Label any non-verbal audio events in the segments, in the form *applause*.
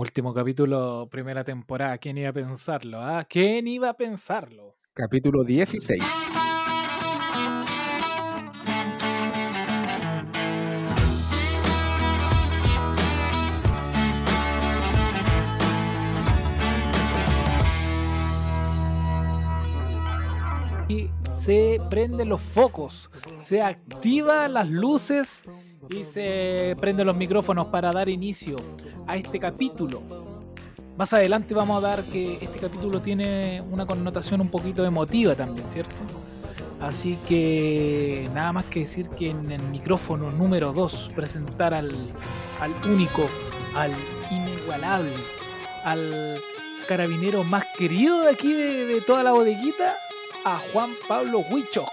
Último capítulo, primera temporada. ¿Quién iba a pensarlo? Ah? ¿Quién iba a pensarlo? Capítulo 16. Y se prenden los focos, se activan las luces y se prenden los micrófonos para dar inicio a este capítulo. Más adelante vamos a dar que este capítulo tiene una connotación un poquito emotiva también, ¿cierto? Así que nada más que decir que en el micrófono número 2 presentar al, al único, al inigualable, al carabinero más querido de aquí de, de toda la bodeguita, a Juan Pablo Huichox.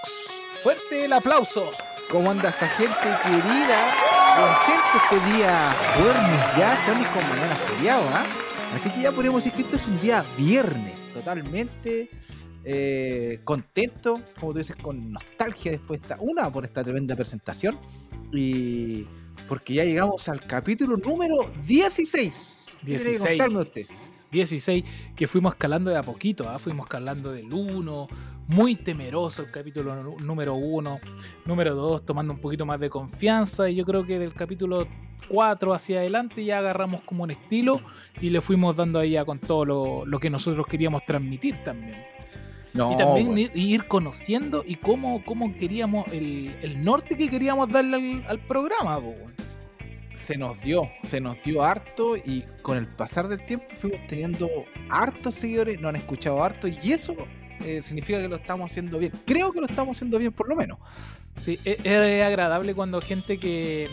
Fuerte el aplauso. ¿Cómo anda esa gente querida? Contento este día viernes ya, estamos con mañana feriado, ¿ah? Así que ya podríamos decir que este es un día viernes, totalmente eh, contento, como tú dices, con nostalgia después de esta, una por esta tremenda presentación y porque ya llegamos al capítulo número 16. ¿Qué quiere 16. contarme usted? 16, que fuimos escalando de a poquito, ¿ah? fuimos escalando del 1, muy temeroso el capítulo número 1, número 2, tomando un poquito más de confianza, y yo creo que del capítulo 4 hacia adelante ya agarramos como un estilo y le fuimos dando ahí ya con todo lo, lo que nosotros queríamos transmitir también. No, y también bueno. ir, ir conociendo y cómo, cómo queríamos, el, el norte que queríamos darle al, al programa. Se nos dio, se nos dio harto y con el pasar del tiempo fuimos teniendo hartos seguidores, nos han escuchado harto y eso eh, significa que lo estamos haciendo bien. Creo que lo estamos haciendo bien por lo menos. Sí, es, agradable cuando gente que,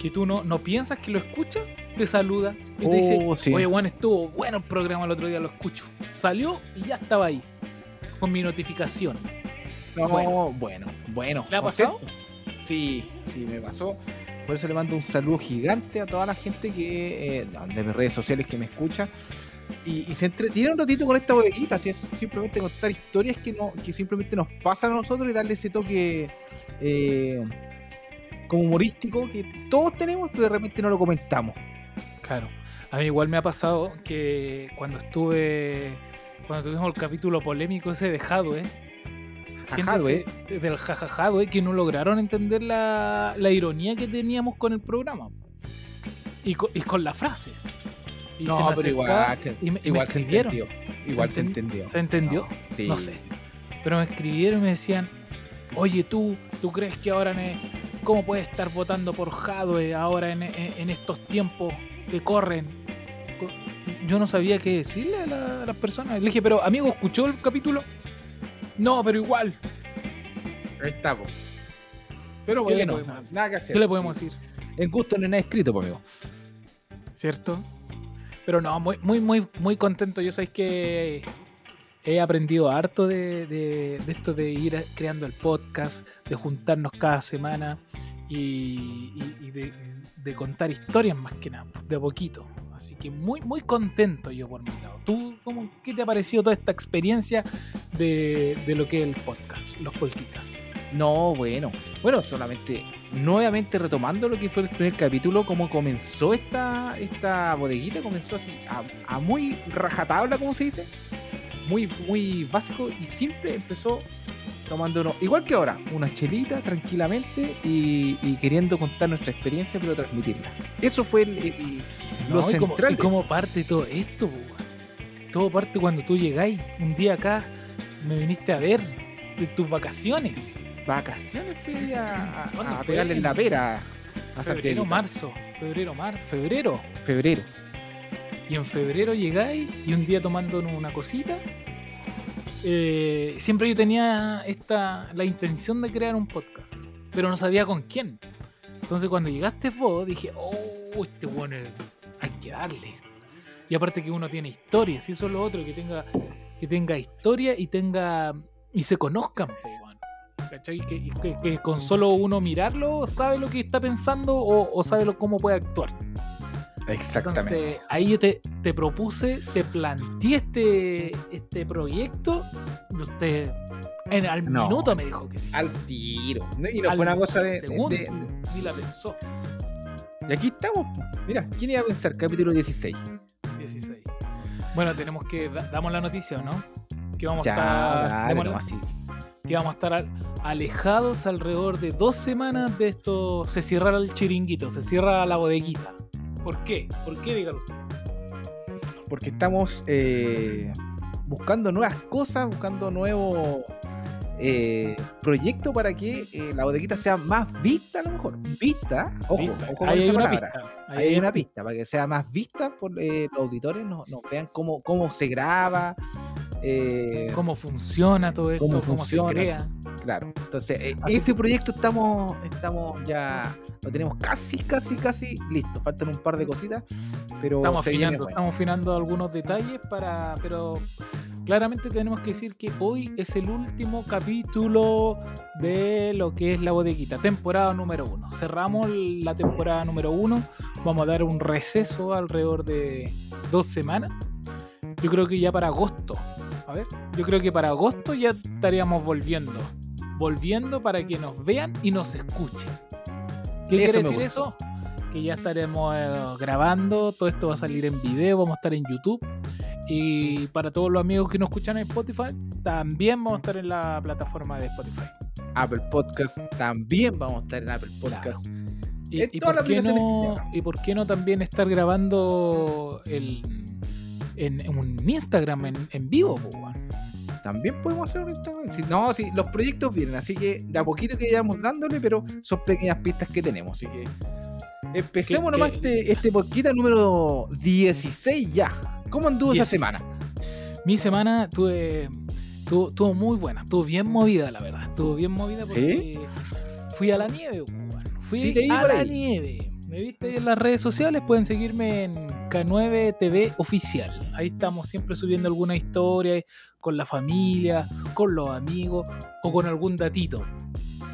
que tú no, no piensas que lo escucha, te saluda y te dice, Oh, sí. oye, Juan, estuvo bueno el programa el otro día, lo escucho. Salió y ya estaba ahí, con mi notificación. No, Bueno. bueno, bueno. ¿Le ha pasado? Sí, sí, me pasó. Por eso le mando un saludo gigante a toda la gente que eh, de mis redes sociales que me escucha. Y, y se entretiene un ratito con esta bodeguita, así es simplemente contar historias que no, que simplemente nos pasan a nosotros y darle ese toque eh, como humorístico que todos tenemos, pero de repente no lo comentamos. Claro. A mí igual me ha pasado que cuando estuve, cuando tuvimos el capítulo polémico ese de Hadwe, gente se- del jajajadwe que no lograron entender la, la ironía que teníamos con el programa y con, y con la frase. Y No, se me pero igual, se, y me, me entendió. Igual se, enten- entendió. ¿Se entendió? No, sí. No sé. Pero me escribieron y me decían, oye tú, ¿tú crees que ahora, en- cómo puedes estar votando por Jadwe ahora en, en- en estos tiempos que corren? Co- Yo no sabía qué decirle a, la- a las personas. Le dije, pero amigo, ¿escuchó el capítulo? No, pero igual. Ahí está, po. Pero ¿Qué le bueno, podemos nada que hacer. ¿Qué le podemos sí. decir? En gusto no hay nada escrito, pues, amigo. ¿Cierto? Pero no, muy, muy, muy, muy contento. Yo sabéis que he aprendido harto de, de- de esto de ir creando el podcast, de juntarnos cada semana y, y- y de, de contar historias más que nada, pues, de a poquito. Así que muy, muy contento yo por mi lado. ¿Tú cómo, qué te ha parecido toda esta experiencia de, de lo que es el podcast, los polquitas? No, bueno. Bueno, solamente nuevamente retomando lo que fue el primer capítulo, cómo comenzó esta, esta bodeguita, comenzó así a, a muy rajatabla, como se dice. Muy, muy básico y simple, empezó tomándonos, igual que ahora, una chelita tranquilamente y, y queriendo contar nuestra experiencia, pero transmitirla. Eso fue el, el- lo No, central. y cómo parte todo esto? Todo parte cuando tú llegáis un día acá, me viniste a ver de tus vacaciones. Vacaciones fui a, a- ¿Cuándo a pegarle en la pera a Febrero, marzo, febrero, marzo, febrero. Febrero. Y en febrero llegáis y un día tomándonos una cosita. Eh, siempre yo tenía esta la intención de crear un podcast, pero no sabía con quién. Entonces cuando llegaste vos dije, oh, este bueno hay que darle. Y aparte que uno tiene historias, y eso es lo otro, que tenga, que tenga historia y tenga y se conozcan, weón. ¿Cachai? Que con solo uno mirarlo sabe lo que está pensando o, o sabe lo, cómo puede actuar. Exactamente. Entonces, ahí yo te, te propuse, te planteé este, este proyecto. Y usted, en, al No. minuto me dijo que sí. al tiro. Y no Al fue una cosa de, segundo. de- de- Ni la pensó. Y aquí estamos. Mira, ¿quién iba a pensar? Capítulo 16. Bueno, tenemos que. da- damos la noticia, ¿no? Que vamos Ya, a estar. dale, démosla. nomás, sí. que vamos a estar al- alejados alrededor de dos semanas de esto. Se cierra el chiringuito, se cierra la bodeguita. ¿Por qué? ¿Por qué, dígalo usted? Porque estamos eh, buscando nuevas cosas, buscando nuevos eh, proyectos para que eh, la bodeguita sea más vista a lo mejor. Vista, ojo, Vista. ojo con Ahí hay esa una pista. Ahí hay una pista para que sea más vista por eh, los auditores, nos, nos vean cómo, cómo se graba. eh, ¿Cómo funciona todo esto? cómo ¿Cómo, funciona. se crea? Claro. Entonces, eh, ese proyecto estamos, estamos ya, lo tenemos casi, casi, casi listo. Faltan un par de cositas, pero Estamos afinando, bueno. estamos afinando algunos detalles para. Pero claramente tenemos que decir que hoy es el último capítulo de lo que es la bodeguita, temporada número uno. Cerramos la temporada número uno. Vamos a dar un receso alrededor de dos semanas. Yo creo que ya para agosto. A ver, yo creo que para agosto ya estaríamos volviendo. Volviendo para que nos vean y nos escuchen. ¿Qué Eso quiere decir eso? Que ya estaremos eh, grabando, todo esto va a salir en video, vamos a estar en YouTube. Y para todos los amigos que nos escuchan en Spotify, también vamos a estar en la plataforma de Spotify. Apple Podcast también vamos a estar en Apple Podcast. Y, por qué no, que tengan. ¿Y por qué no también estar grabando el, en, en un Instagram en, en vivo? weón? También podemos hacer un Instagram. No, sí, los proyectos vienen, así que de a poquito que vayamos dándole, pero son pequeñas pistas que tenemos. Así que empecemos nomás este, este podcast número 16 ya. ¿Cómo anduvo esa 16. semana? Mi semana tuve, tuvo, estuvo muy buena, estuvo bien movida, la verdad. Estuvo bien movida porque fui a la nieve, weón. Fui Sí, a la nieve. Me viste ahí en las redes sociales, pueden seguirme en K9 TV Oficial. Ahí estamos siempre subiendo alguna historia con la familia, con los amigos o con algún datito.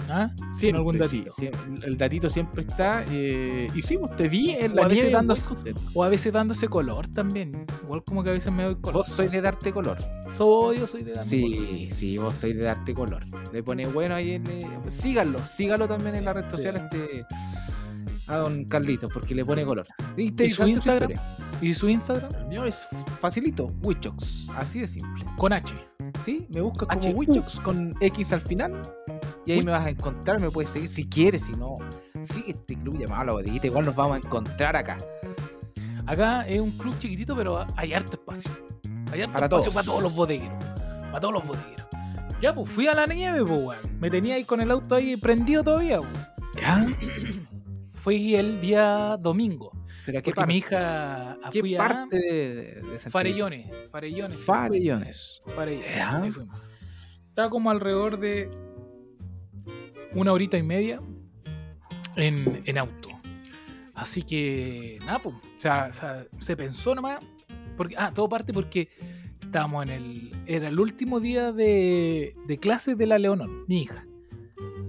¿Ah? Siempre, algún sí, datito. sí, el datito siempre está. Eh, y sí, pues te vi en O la a veces contento. O a veces dándose color también. Igual como que a veces me doy color. Vos sois de darte color. Soy, yo soy de darme color. Sí, sí, vos sois de darte color. Le pone bueno ahí en. eh, síganlo, síganlo también en la red social Sí. este, a don Carlitos, porque le pone color. Interesante su Instagram? ¿Y su Instagram? El mío es facilito, Wichox, así de simple. Con H. ¿Sí? Me buscas como. Wichox con X al final. Y ahí me vas a encontrar, me puedes seguir si quieres, si no. Sigue este club llamado La Bodeguita, igual nos vamos a encontrar acá. Acá es un club chiquitito, pero hay harto espacio. Hay harto Para espacio todos. para todos los bodegueros. Para todos los bodegueros. Ya, pues fui a la nieve, pues, weón. Me tenía ahí con el auto ahí prendido todavía, weón. ¿Ya? *clears throat* Fui el día domingo. ¿Pero a qué Porque parte? mi hija ¿Qué fui parte a de, de? Farellones. Farellones. Farellones. Farellones. Ahí fuimos. Está como alrededor de una horita y media en, en auto. Así que, nada, pues, o sea, o sea, se pensó nomás. Porque, ah, todo parte porque estábamos en el. Era el último día de, de clases de la Leonor, mi hija.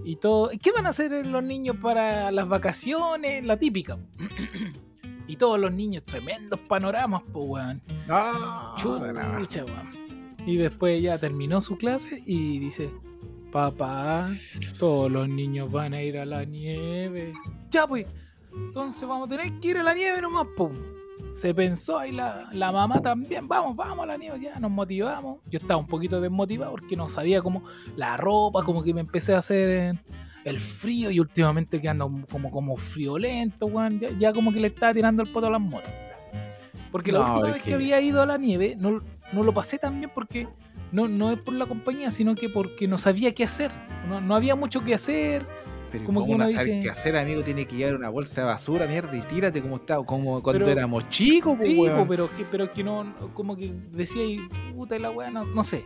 Y todo. ¿Qué van a hacer los niños para las vacaciones? La típica. *clears throat* y todos los niños, tremendos panoramas, pues, weón. Nada. Chucha, weón. Y después ya terminó su clase y dice, papá, todos los niños van a ir a la nieve. Ya pues, entonces vamos a tener que ir a la nieve nomás, pum. Se pensó ahí la, la mamá también, vamos, vamos a la nieve, ya nos motivamos. Yo estaba un poquito desmotivado porque no sabía cómo la ropa, como que me empecé a hacer el frío y últimamente que ando como, como friolento, weón. Ya, ya como que le estaba tirando el poto a las motos. Porque la No, última vez que que- había ido a la nieve no, no lo pasé tan bien porque no, no es por la compañía, sino que porque no sabía qué hacer. No, no había mucho que hacer. Pero Como que no uno dice- qué hacer, amigo, tiene que llevar una bolsa de basura, mierda, y tírate como está, como cuando Pero- éramos chicos, pues, Sí, weón. po, pero que, pero que no, como que decía y puta y la weá, no, no sé.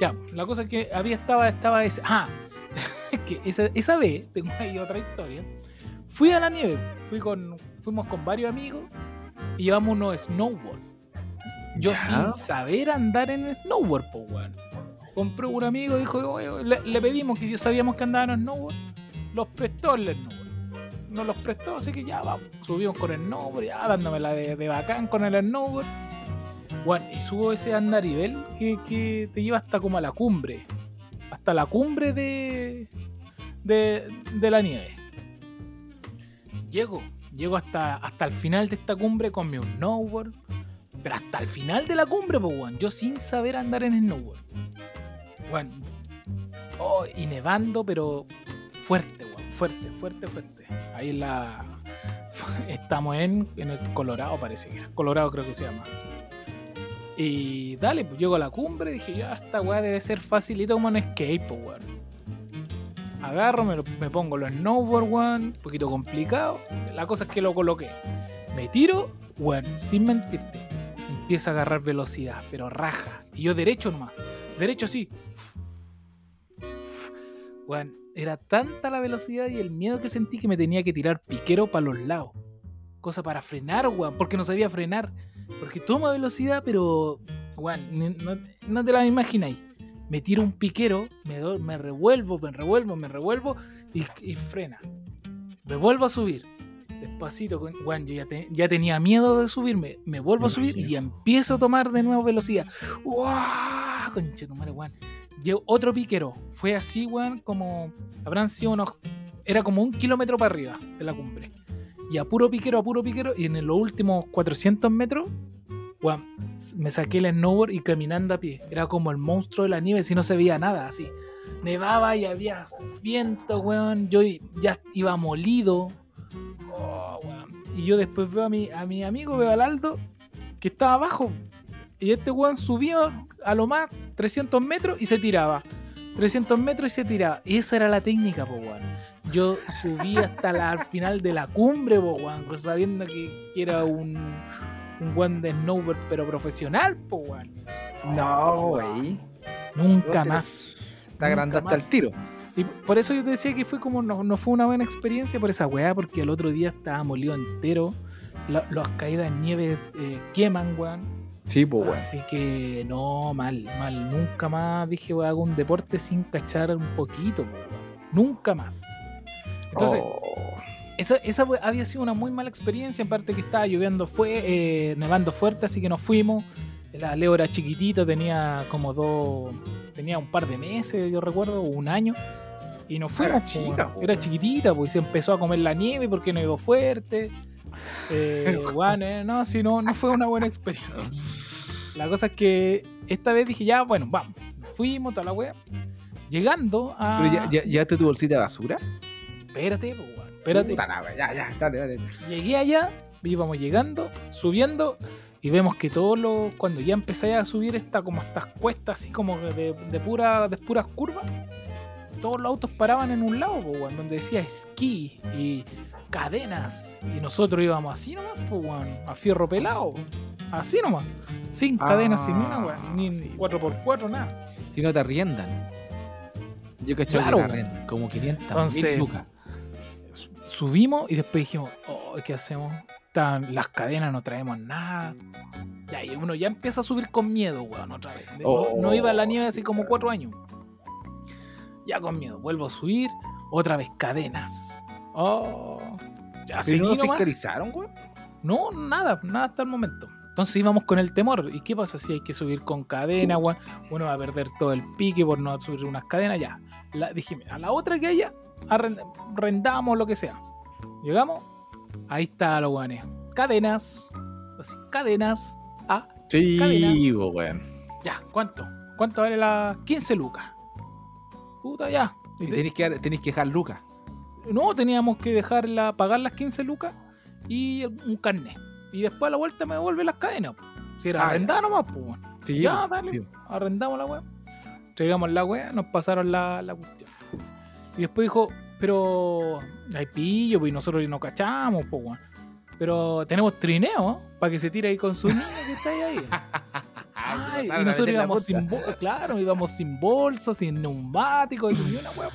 Ya, la cosa es que había estaba, estaba ese. Ah, *laughs* que esa, esa vez, tengo ahí otra historia. Fui a la nieve, fui con, fuimos con varios amigos y llevamos unos snowboard. Yo Ya. sin saber andar en snowboard, pues weón. Compró un amigo, dijo, "Oye, le, le pedimos que si sabíamos que andaban en snowboard, los prestó el snowboard. Nos los prestó, así que ya vamos. Subimos con el snowboard, ya dándome la de, bacán con el snowboard. Bueno, y subo ese andarivel que, que te lleva hasta como a la cumbre. Hasta la cumbre de, de, de la nieve. Llego, llego hasta, hasta el final de esta cumbre con mi snowboard. Pero hasta el final de la cumbre, pues, weón. Yo sin saber andar en snowboard. Weón. Oh, y nevando, pero fuerte. Fuerte, fuerte, fuerte. Ahí la. *laughs* Estamos en, en el Colorado, parece que. Colorado creo que se llama. Y dale, pues llego a la cumbre, dije, ya, esta weá debe ser facilito como un escape, pues, weón. Agarro, me, me pongo los snowboard, weón, un poquito complicado. La cosa es que lo coloqué. Me tiro, weón, sin mentirte. Empieza a agarrar velocidad, pero raja. Y yo derecho nomás. Derecho sí. Weón, era tanta la velocidad y el miedo que sentí que me tenía que tirar piquero para los lados. Cosa para frenar, weón, porque no sabía frenar. Porque toma velocidad, pero. Weón, no, no te la imagináis. Me tiro un piquero, me, do- me revuelvo, me revuelvo, me revuelvo y, y frena. Me vuelvo a subir. Despacito, con- yo ya, te- ya tenía miedo de subirme. Me vuelvo a subir y empiezo a tomar de nuevo velocidad. ¡Wow! Conchetumare, weón. Llegó otro piquero. Fue así, weón, como. Habrán sido unos. Era como un kilómetro para arriba de la cumbre. Y a puro piquero, a puro piquero. Y en los últimos 400 metros, weón, me saqué el snowboard y caminando a pie. Era como el monstruo de la nieve, si no se veía nada, así. Nevaba y había viento, weón. Yo ya iba molido. Oh, weón. Y yo después veo a mi, a mi amigo, veo al Aldo, que estaba abajo. Y este weón subió a lo más 300 metros y se tiraba. 300 metros y se tiraba. Y esa era la técnica, po, weón. Yo subí hasta la, al final de la cumbre, po, weón, pues sabiendo que, que era un, un weón de snowboard, pero profesional, po, weón. No, güey. Nunca te- más. Nunca hasta el tiro. Y por eso yo te decía que fue como no, no fue una buena experiencia por esa weá, porque el otro día estaba molido entero. La- las caídas en nieve eh, queman, weón. Sí, pues. Así que no, mal, mal. Nunca más dije, weón, hago un deporte sin cachar un poquito, po, weón. Nunca más. Entonces, Oh. esa, esa había sido una muy mala experiencia. En parte que estaba lloviendo, fue eh, nevando fuerte, así que nos fuimos. La Leo era chiquitito, tenía como dos. Tenía un par de meses, yo recuerdo, un año. Y nos fuimos. Era chica, po, era chiquitita, pues y se empezó a comer la nieve porque nevó fuerte. Eh, *laughs* weón, eh, no, si no, no fue una buena experiencia. La cosa es que esta vez dije, ya, bueno, vamos. Fuimos, toda la wea. Llegando a. Pero ya, ya, ¿Llevaste tu bolsita de basura? Espérate, po, weón, espérate. Puta Ya, ya, dale, dale. Llegué allá, íbamos llegando, subiendo, y vemos que todos los. Cuando ya empecé a subir esta, como estas cuestas así como de, de pura, de puras curvas, todos los autos paraban en un lado, weón, donde decía esquí y cadenas. Y nosotros íbamos así nomás, pues, weón, a fierro pelado. Así nomás. Sin Ah, cadenas, sin nada, weón. Ni sí. 4x4, nada. Si no te arriendan. Yo que Claro, que como 500 Entonces- lucas. Su- Subimos y después dijimos, oh, ¿qué hacemos? Las cadenas, no traemos nada. Ya, y uno ya empieza a subir con miedo, weón, otra vez. No, Oh, no iba a la nieve sí, así como cuatro años. Ya con miedo, vuelvo a subir, otra vez cadenas. Oh, ya ¿Pero seguí no fiscalizaron, güey? No, nada, nada hasta el momento. Entonces íbamos con el temor. ¿Y qué pasa si hay que subir con cadena, weón? Uno va a perder todo el pique por no subir unas cadenas, ya. La, dijime, a la otra que haya, arrend- arrendamos lo que sea. Llegamos, ahí está los weones. Cadenas, así, cadenas. Ah, Sí, Cadenas. güey. ya, ¿cuánto? ¿Cuánto vale la 15 lucas? Puta, ya. Y te- tenéis que, tenéis que dejar lucas. No, teníamos que dejarla, pagar las 15 lucas y un carnet. Y después a la vuelta me devuelve las cadenas. po. Si era Ah, arrendada nomás, pues bueno. Sí, Ya, dale. Sí. Arrendamos la weá. Entregamos la weá, nos pasaron la, la cuestión. Y después dijo, pero hay pillo, pues y nosotros no cachamos, pues weón. Pero tenemos trineo, para que se tire ahí con su niño que está ahí. *laughs* Ay, y nosotros íbamos sin bolsa, claro, íbamos sin bolsa, sin neumáticos, ni una weá.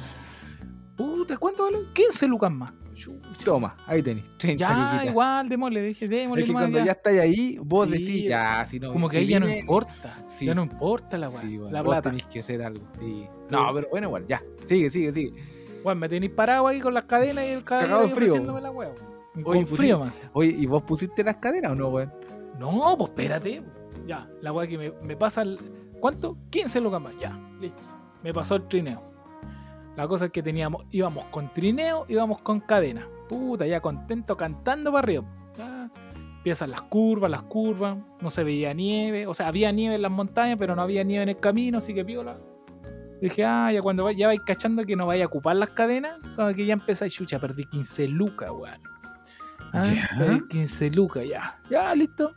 Puta, ¿cuánto vale? 15 lucas más. Toma, ahí tenéis. 30 Ya, luquitas. igual, démosle, dije, démosle Es que cuando ya. ya estáis ahí, vos Sí, decís, ya, si no. Como que si ahí ya no importa. Sí. Ya no importa la weá. Sí, bueno, la plata. tenéis que hacer algo. No, pero bueno, igual, ya. Sigue, sigue, sigue. Weón, me tenéis parado ahí con las cadenas y el frío. ofreciéndome la weá. Oye, Con frío más. Oye, ¿y vos pusiste las cadenas o no, weón? No, pues espérate. Ya, la weá que me, me pasa el. ¿Cuánto? 15 lucas más. Ya, listo. Me pasó el trineo. La cosa es que teníamos, íbamos con trineo, íbamos con cadena. Puta, ya contento cantando para arriba. Ya. Empiezan las curvas, las curvas, no se veía nieve, o sea, había nieve en las montañas, pero no había nieve en el camino, así que piola. Dije, ah, ya cuando ya vais cachando que no vaya a ocupar las cadenas, como que ya empecé, chucha, perdí 15 lucas, weón. Ah, Ya. perdí 15 lucas, ya. Ya, listo.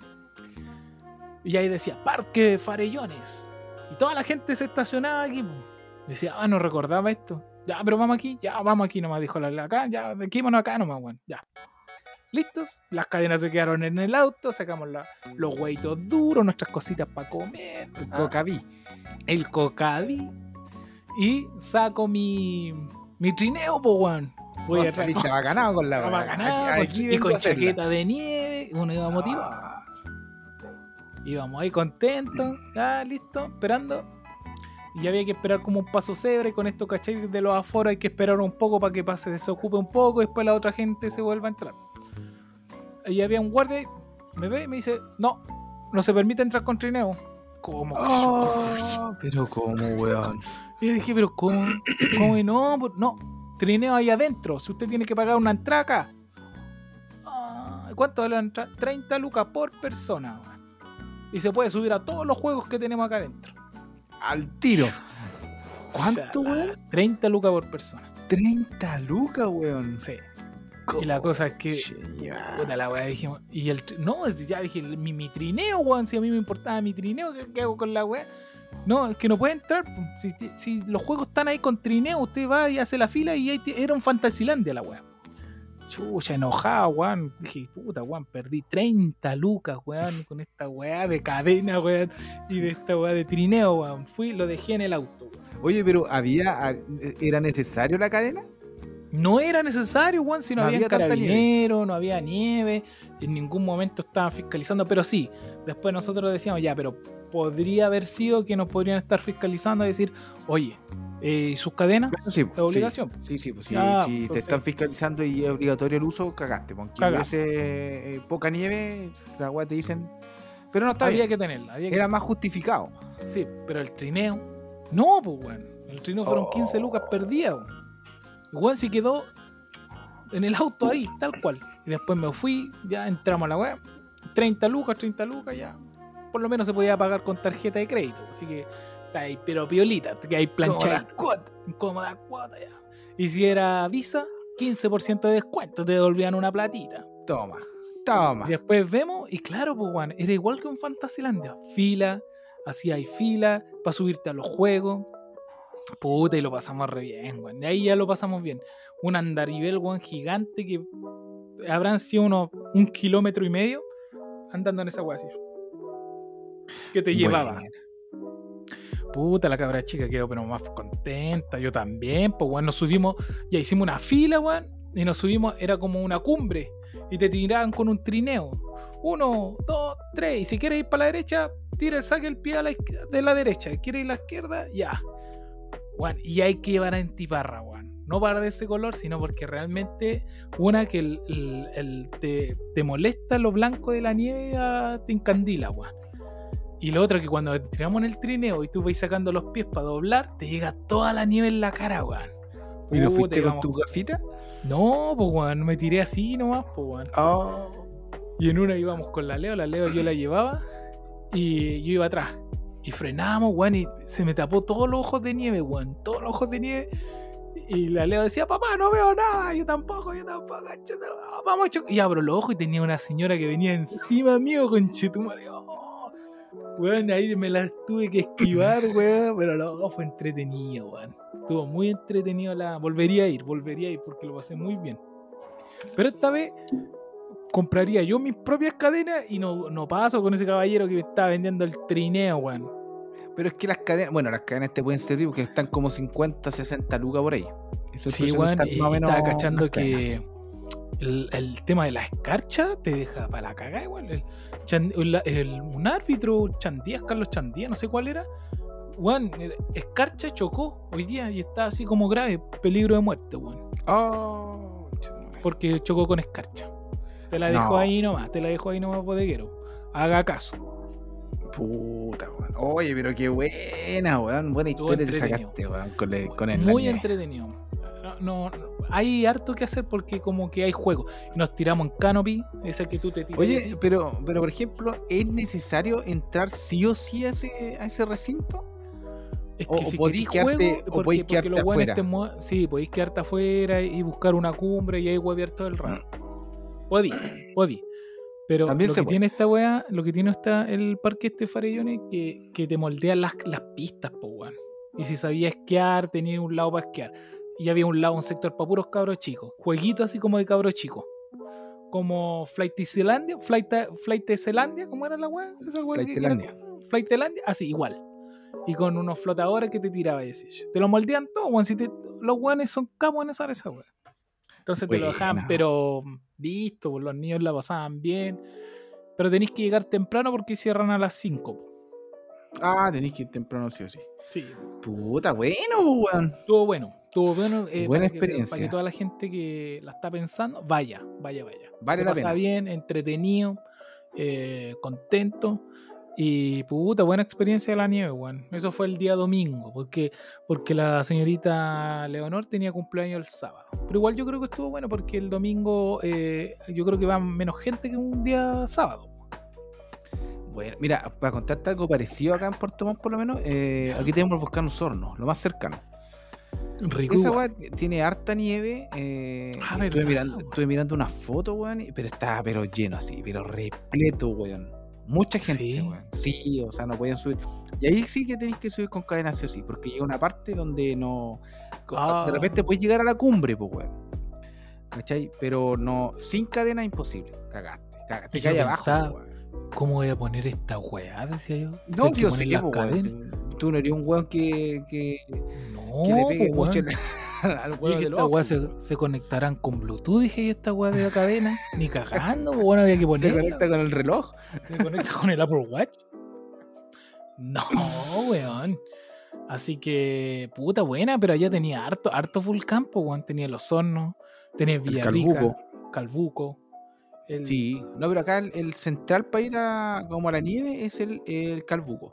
Y ahí decía, Parque Farellones. Y toda la gente se estacionaba aquí. po. Decía, ah, no recordaba esto. Ya, pero vamos aquí, ya, vamos aquí nomás, dijo la acá, ya, quedémonos acá nomás, weón. Ya. Listos, las cadenas se quedaron en el auto, sacamos la- los hueitos duros, nuestras cositas para comer, El ah, cocaví. el cocaví y saco mi, mi trineo, po, weón. Voy a *laughs* bacanado con la Aquí- aquí y con chaqueta de nieve, uno iba motivado. Ah, Íbamos ahí contentos, ya listo, esperando. Y había que esperar como un paso cebra y con esto, ¿cachai? De los aforos hay que esperar un poco para que pase, desocupe un poco y después la otra gente se vuelva a entrar. Y había un guardia, y me ve y me dice, no, no se permite entrar con trineo. ¿Cómo? Oh, pero como, weón. Y dije, pero ¿cómo? ¿Cómo que no? Pues, No, trineo ahí adentro. Si usted tiene que pagar una entrada acá. Ah, ¿Cuánto vale la entrada? 30 lucas por persona. Y se puede subir a todos los juegos que tenemos acá adentro. Al tiro. ¿Cuánto, O sea, weón? 30 lucas por persona. 30 lucas, weón. Sí. Y la cosa es que. Puta la weá, dijimos. Y el. No, es- ya dije, mi, mi trineo, weón. Si a mí me importaba mi trineo, ¿qué, qué hago con la weá? No, es que no puede entrar. Si, si los juegos están ahí con trineo, usted va y hace la fila y ahí era un Fantasylandia la weá. Chucha, enojado, weón. Dije, puta, weón, perdí 30 lucas, weón, con esta weá de cadena, weón, y de esta weá de trineo, weón. Fui, lo dejé en el auto, weón. Oye, pero había. ¿Era necesario la cadena? No era necesario, weón, si no, No había carabineros, no había nieve, en ningún momento estaban fiscalizando, pero sí, después nosotros decíamos, ya, pero podría haber sido que nos podrían estar fiscalizando y decir, oye, eh, ¿y sus cadenas? Eso sí, Es obligación. Sí, sí, pues Ya, si te están fiscalizando y es obligatorio el uso, cagaste. Porque Cagaste. hubiese eh, poca nieve, la weá te dicen. Pero no está había bien. que tenerla, había que Era más justificado. Sí, pero el trineo. No, pues, weón. El trineo fueron Oh. 15 lucas perdidas, weón. Weón se quedó en el auto ahí, tal cual. Y después me fui, ya entramos a la weá. 30 lucas, 30 lucas, ya. Por lo menos se podía pagar con tarjeta de crédito. Así que está ahí, pero piolita, que hay planchadito. Cómoda cuota, ya. Y si era Visa, 15% de descuento, te devolvían una platita. Toma, toma. Y después vemos, y claro, pues, weón, era igual que un Fantasylandia. Fila, así hay fila para subirte a los juegos. Puta, y lo pasamos re bien, weón. De ahí ya lo pasamos bien. Un andarivel, weón, gigante que habrán sido unos un kilómetro y medio andando en esa weá así. Que te llevaba. Puta, la cabra chica quedó pero más contenta. Yo también, pues weón, nos subimos, ya hicimos una fila, weón, y nos subimos, era como una cumbre, y te tiraban con un trineo. Uno, dos, tres, y si quieres ir para la derecha, tira, saque el pie a la de la derecha. ¿Quieres ir a la izquierda? Ya. Weón, y hay que llevar a entiparra, weón. No para de ese color, sino porque realmente, una que el, el- el- te, te molesta lo blanco de la nieve, ah, te encandila, weón. Y lo otro que cuando te tiramos en el trineo y tú vas sacando los pies para doblar, te llega toda la nieve en la cara, weón. ¿Y no fuiste con tu gafita? No, pues weón, me tiré así nomás, pues weón. Oh. Y en una íbamos con la Leo, la Leo yo la llevaba y yo iba atrás. Y frenamos, weón, y se me tapó todos los ojos de nieve, weón. Todos los ojos de nieve. Y la Leo decía, papá, no veo nada. Yo tampoco, yo tampoco, conchetumare, Vamos, choc-". Y abro los ojos y tenía una señora que venía encima mío, conchetumare. Oh. Weón, ahí me la tuve que esquivar, *laughs* weón. Pero no, fue entretenido, weón. Estuvo muy entretenido la. Volvería a ir, volvería a ir porque lo pasé muy bien. Pero esta vez compraría yo mis propias cadenas y no, no paso con ese caballero que me estaba vendiendo el trineo, weón. Pero es que las cadenas, bueno, las cadenas te pueden servir porque están como 50, 60 lucas por ahí. Eso es Sí, que weón, y menos estaba cachando las cadenas. El, el tema de la escarcha te deja para la cagada, igual. El, el- un árbitro, Chandías, Carlos Chandías, no sé cuál era. Weón, el- escarcha chocó hoy día y está así como grave, peligro de muerte, weón. Oh. Porque chocó con escarcha. Te la dejo No. ahí nomás, te la dejo ahí nomás, bodeguero. Haga caso. Puta, weón. Oye, pero qué buena, weón. Buena historia te sacaste, weón, con, el- con el Muy entretenido. No, hay harto que hacer porque como que hay juego. Nos tiramos en canopy, ese que tú te tiras. Oye, pero, pero por ejemplo, ¿es necesario entrar sí o sí a ese, a ese recinto? es o- o si querís quedarte- o porque- podís porque quedarte afuera. mue- sí, podéis quedarte afuera y buscar una cumbre y ahí huevear todo el rato. Podí, podí. Pero También lo que puede. tiene esta weá, lo que tiene esta, el parque este Farellones, que, que te moldea las, las pistas, po weón. Y si sabías esquiar, tenía un lado para esquiar. Y había un lado, un sector para puros cabros chicos. Jueguitos así como de cabros chicos. Como Flight Zealandia, Flight, Flight Zealandia, ¿cómo era la weá? Flightelandia. Flightelandia, así, igual. Y con unos flotadores que te tiraba y así. Te lo moldean todo, weón. Si te- los weones son capos en esa esa weá. Entonces te lo dejaban, pero listo, pues, los niños la pasaban bien. Pero tenéis que llegar temprano porque cierran a las 5. po. Ah, tenéis que ir temprano sí o sí. Sí, Puta, bueno, weón. estuvo bueno. Estuvo bueno. eh, Buena para que- experiencia. para que toda la gente que la está pensando, vaya, vaya, vaya. Vale Se la pasa pena. bien, entretenido, eh, contento. Y puta, buena experiencia de la nieve, weón. Eso fue el día domingo, porque, porque la señorita Leonor tenía cumpleaños el sábado. Pero igual yo creo que estuvo bueno porque el domingo eh, yo creo que va menos gente que un día sábado. Bueno, mira, para contarte algo parecido acá en Puerto Montt, por lo menos, eh, aquí tenemos el volcán Osorno, lo más cercano. Rico. Esa weá tiene harta nieve. eh, Ah, estuve, mirando, weón. estuve mirando una foto, weón, pero estaba pero lleno así, pero repleto, weón. Mucha gente, Sí. weón. Sí, o sea, no podían subir. Y ahí sí que tenéis que subir con cadena sí o sí, porque llega una parte donde no. Ah. De repente puedes llegar a la cumbre, pues, weón. ¿Cachai? Pero no, sin cadena imposible. Cagaste. Cagaste. Te caes abajo, weón. ¿Cómo voy a poner esta weá? Decía yo. No, que yo sé, las weón. Tú no eres un weón que, que, No, que le pegue pues, mucho weón. *laughs* al weón del esta weá se, weón. se conectarán con Bluetooth, dije yo, esta weá de la cadena. *laughs* Ni cagando, bueno, había que Se ponerla. conecta con el reloj. Se conecta con el Apple Watch. No, weón. Así que, puta buena, pero allá tenía harto, harto full campo, weón. Tenía los hornos, tenía Villarrica, Calbuco. Calbuco. el- Sí, no, pero acá el, el central para ir a, como a la nieve es el, el Calbuco.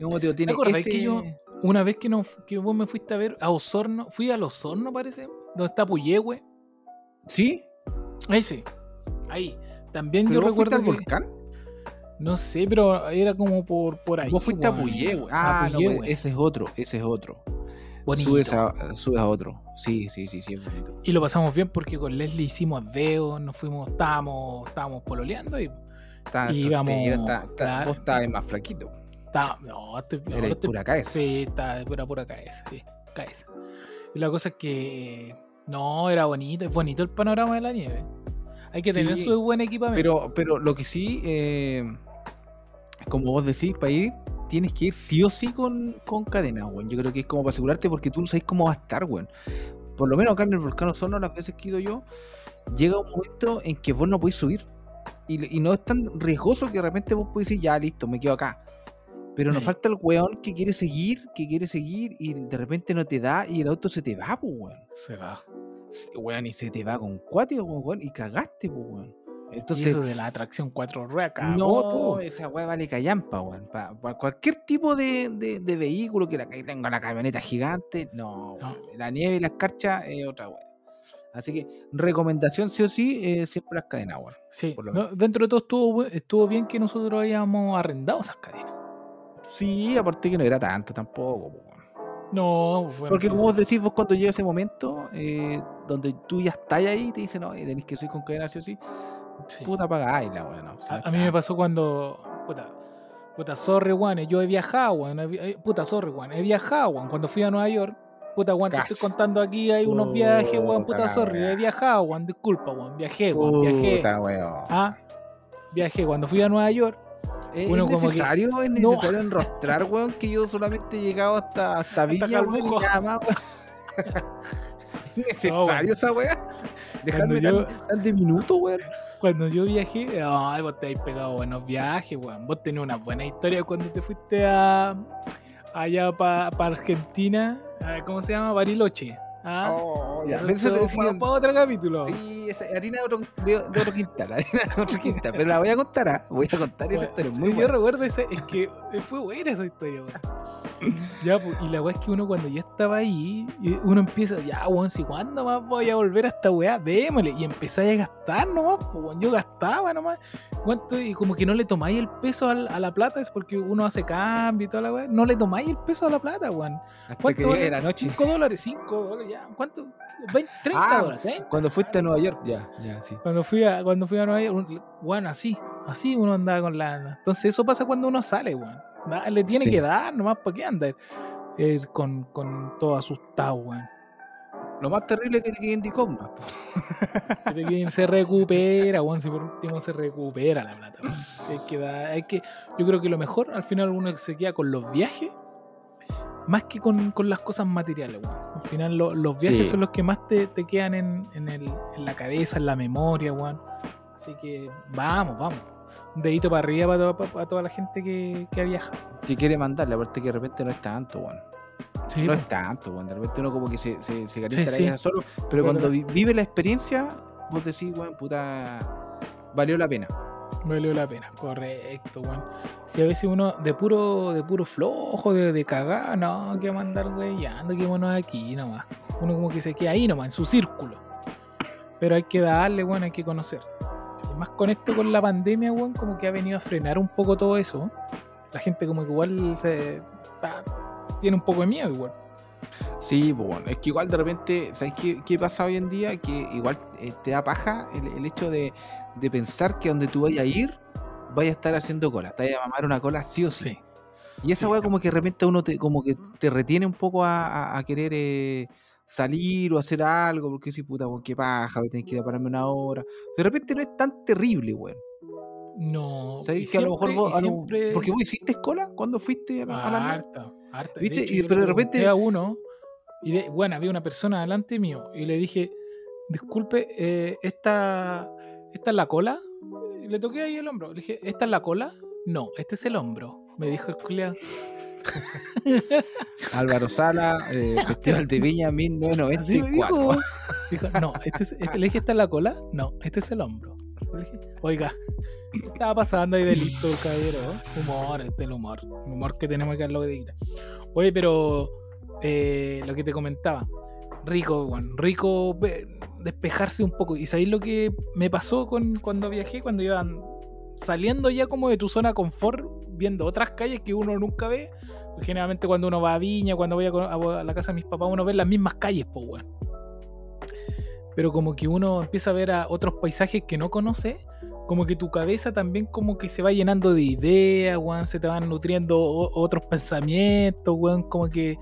Y Como te digo, tiene ese... que yo- Una vez que, no, que vos me fuiste a ver a Osorno, fui a Osorno, parece, donde está Puyehue. ¿Sí? Ahí sí, ahí. También ¿Pero yo vos fuiste recuerdo al que, volcán? no sé, pero era como por, por ahí. Vos fuiste a. Puyehue. A Ah, no, Puyehue. pues, ese es otro, ese es otro. Bonito. Subes a, subes a otro. Sí, sí, sí, sí, es bonito. Y lo pasamos bien porque con Leslie hicimos dedos, nos fuimos, estábamos, estábamos pololeando y Y íbamos, está- está- claro. Vos estabas más flaquito. Estábamos, no, estoy, Era estoy- pura cabeza. Sí, está de pura, pura cabeza, sí, cabeza. Y la cosa es que, no, era bonito, es bonito el panorama de la nieve. Hay que tener su buen equipamiento. Pero, pero lo que sí, eh, como vos decís, para ir, tienes que ir sí o sí con, con cadena, weón. Yo creo que es como para asegurarte porque tú no sabes cómo va a estar, weón. Por lo menos acá en el volcán Osorno, las veces que he ido yo, llega un momento en que vos no podés subir. Y, y no es tan riesgoso que de repente vos podés decir, ya listo, me quedo acá. Pero nos falta el weón que quiere seguir, que quiere seguir, y de repente no te da y el auto se te va, pues, weón. se va. Weón, y se te va con cuático, weón, y cagaste, pues, weón. Entonces, eso de la atracción 4 ruedas, no, todo. esa weá vale callampa, weón. Para cualquier tipo de, de- de vehículo que, la, que tenga la camioneta gigante, no. La nieve y la escarcha es otra weá. Así que, recomendación sí o sí, eh, siempre las cadenas, weón. Sí, por lo no, dentro de todo estuvo, estuvo bien que nosotros hayamos arrendado esas cadenas. Sí, aparte que no era tanto tampoco. No, fue Porque como vos decís, vos cuando llega ese momento, eh, donde tú ya estás ahí, te dicen, no, tenés que subir con cadena sí o sí, Sí. puta pagáis la weón. no, si no A, a mí me pasó cuando. Puta, puta, sorry, weón. Yo he viajado, he vi- eh, Puta, sorry, weón. He viajado, weón. Cuando fui a Nueva York. Puta, weón, te estoy contando aquí. Hay unos viajes, weón. Puta sorry. He viajado, weón. Disculpa, weón. Viajé, weón. Viajé. Puta, weón. Ah, viajé. Cuando fui a Nueva York. ¿Es Bueno, como que- necesario, es No. necesario enrostrar, weón, que yo solamente he llegado hasta, hasta Villa, weón, y Calbuco. nada más, weón. *laughs* ¿Necesario esa weá? Dejarme Cuando tan, tan de minuto, weón. Cuando yo viajé. Ay, vos te habéis pegado buenos viajes, weón. Vos tenés una buena historia cuando te fuiste a. Allá para Argentina. a- ¿Cómo se llama? Bariloche. Ah, Oh, ya. Eso eso estuvo te- pa- sí, pa otro capítulo. Sí, esa harina de otro, de, de otro quintal, *laughs* harina de otro quintal. Pero la voy a contar, ¿ah? Voy a contar esa historia. sí, Muy yo buena. recuerdo ese, es que fue buena esa historia. Ya, pues, y la weá es que uno cuando ya estaba ahí, y uno empieza, ya, weón, si cuándo más voy a volver a esta weá, démosle. Y empezáis a gastar nomás, pues, weón. Yo gastaba nomás. ¿Cuánto? Y como que no le tomáis el peso al- a la plata, es porque uno hace cambio y toda la weá. No le tomáis el peso a la plata, weón. ¿Cuánto vale? la noche. 5 dólares, 5 dólares, ya. ¿Cuánto? 20, 30 Ah, dólares, 30. Cuando fuiste a Nueva York, ya, ya, sí. Cuando fui a, cuando fui a Nueva York, un- weón, así, así uno andaba con la. Entonces eso pasa cuando uno sale, weón. Da- Le tiene Sí. que dar nomás para qué andar eh, con, con todo asustado, weón. Lo más terrible es que te queden de coma. *laughs* Que te queden- se recupera, weón. Si por último se recupera la plata, weón. Si hay que dar- hay que, yo creo que lo mejor al final uno se queda con los viajes más que con, con las cosas materiales, weón. Al final lo- los viajes Sí. son los que más te, te quedan en, en, el- en la cabeza, en la memoria, weón. Así que vamos, vamos. Un dedito para arriba para, para- para toda la gente que, que ha viajado. Que quiere mandarle, aparte que de repente no es tanto, weón. Sí, no es tanto, weón. De repente uno como que se, se, se calienta Sí, la solo. Pero cuando vive la experiencia, vos decís, weón, puta, valió la pena. Valió la pena, correcto, weón. Si a veces uno de puro, de puro flojo, de, de cagar, no, que mandar weyando, que bueno aquí nomás. Uno como que se queda ahí nomás, en su círculo. Pero hay que darle, weón, hay que conocer. Y más con esto, con la pandemia, weón, como que ha venido a frenar un poco todo eso. La gente como que igual se tiene un poco de miedo igual. Sí, pues bueno, es que igual de repente, ¿sabes qué, qué pasa hoy en día? Que igual eh, te da paja el, el hecho de, de pensar que donde tú vayas a ir, vayas a estar haciendo cola, te vayas a mamar una cola sí o sí. Y esa Sí, weá como que de repente uno te, como que te retiene un poco a, a- a querer eh, salir o hacer algo, porque si puta, qué paja, tener que ir a pararme una hora. De repente no es tan terrible, weón. No. ¿Sabes que a lo mejor vos, lo- porque vos hiciste cola cuando fuiste a la, a la mierda? Harta, harta. ¿Viste? hecho, Y- pero de repente- a uno, y de- bueno, había una persona delante mío, y le dije, disculpe, eh, ¿esta, ¿esta es la cola? Y le toqué ahí el hombro. Le dije, ¿esta es la cola? No, este es el hombro. Me dijo el culiao. *laughs* Álvaro Sala, eh, *laughs* Festival de Viña Así me 1994. dijo. No, este es- este- le dije, ¿esta es la cola? No, este es el hombro. Le dije, oiga, ¿qué estaba pasando ahí de listo, caballero? Humor, este es el humor. El humor que tenemos que darlo de guita. Oye, pero eh, lo que te comentaba, rico, Juan, rico despejarse un poco. ¿Y sabéis lo que me pasó con, cuando viajé? Cuando iban saliendo ya como de tu zona confort, viendo otras calles que uno nunca ve. Generalmente cuando uno va a Viña, cuando voy a, la casa de mis papás, uno ve las mismas calles, pues, weón. Pero como que uno empieza a ver a otros paisajes que no conoce, como que tu cabeza también como que se va llenando de ideas, weón, se te van nutriendo otros pensamientos, weón, como que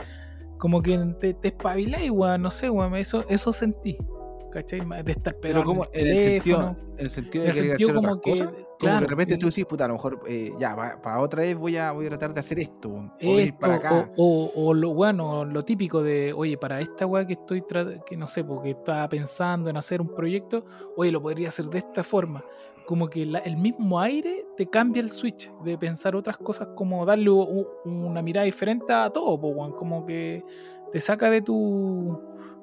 como que te, te espabiláis, weón, no sé, weón, eso, eso sentí, ¿cachai? De estar Pero pegado como en el sentido, teléfono. el sentido En de el querer sentido hacer como otras que, cosas, como que claro, de repente y- tú decís, puta, a lo mejor eh, ya, para otra vez voy a, voy a tratar de hacer esto, o ir para acá. O, o- o lo bueno, lo típico de, oye, para esta weá que estoy que no sé, porque estaba pensando en hacer un proyecto, oye, lo podría hacer de esta forma. Como que la- el mismo aire te cambia el switch de pensar otras cosas, como darle u- una mirada diferente a todo, po, como que te saca de tu,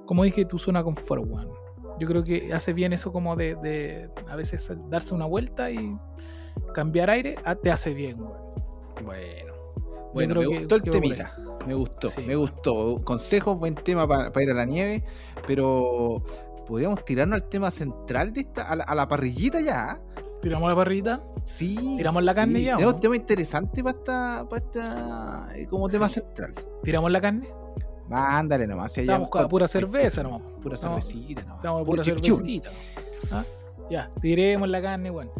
como dije, tu zona confort, weón. Yo creo que hace bien eso como de, de a veces darse una vuelta y cambiar aire, ah, te hace bien, weón. Bueno, bueno, me que- gustó el por ahí. temita. Me gustó, me gustó. Consejos, buen tema para ir a la nieve, pero podríamos tirarnos al tema central de esta, a la, a la parrillita ya. Tiramos la parrita. Sí. ¿Tiramos la carne sí. ya, Tenemos un tema interesante para esta, para esta eh, como tema Sí. central. Tiramos la carne. Mándale nomás. si Estamos con pura cerveza nomás. Pura cervecita nomás. Estamos Puro pura cervecita. ¿Ah? Ya, tiremos la carne, bueno.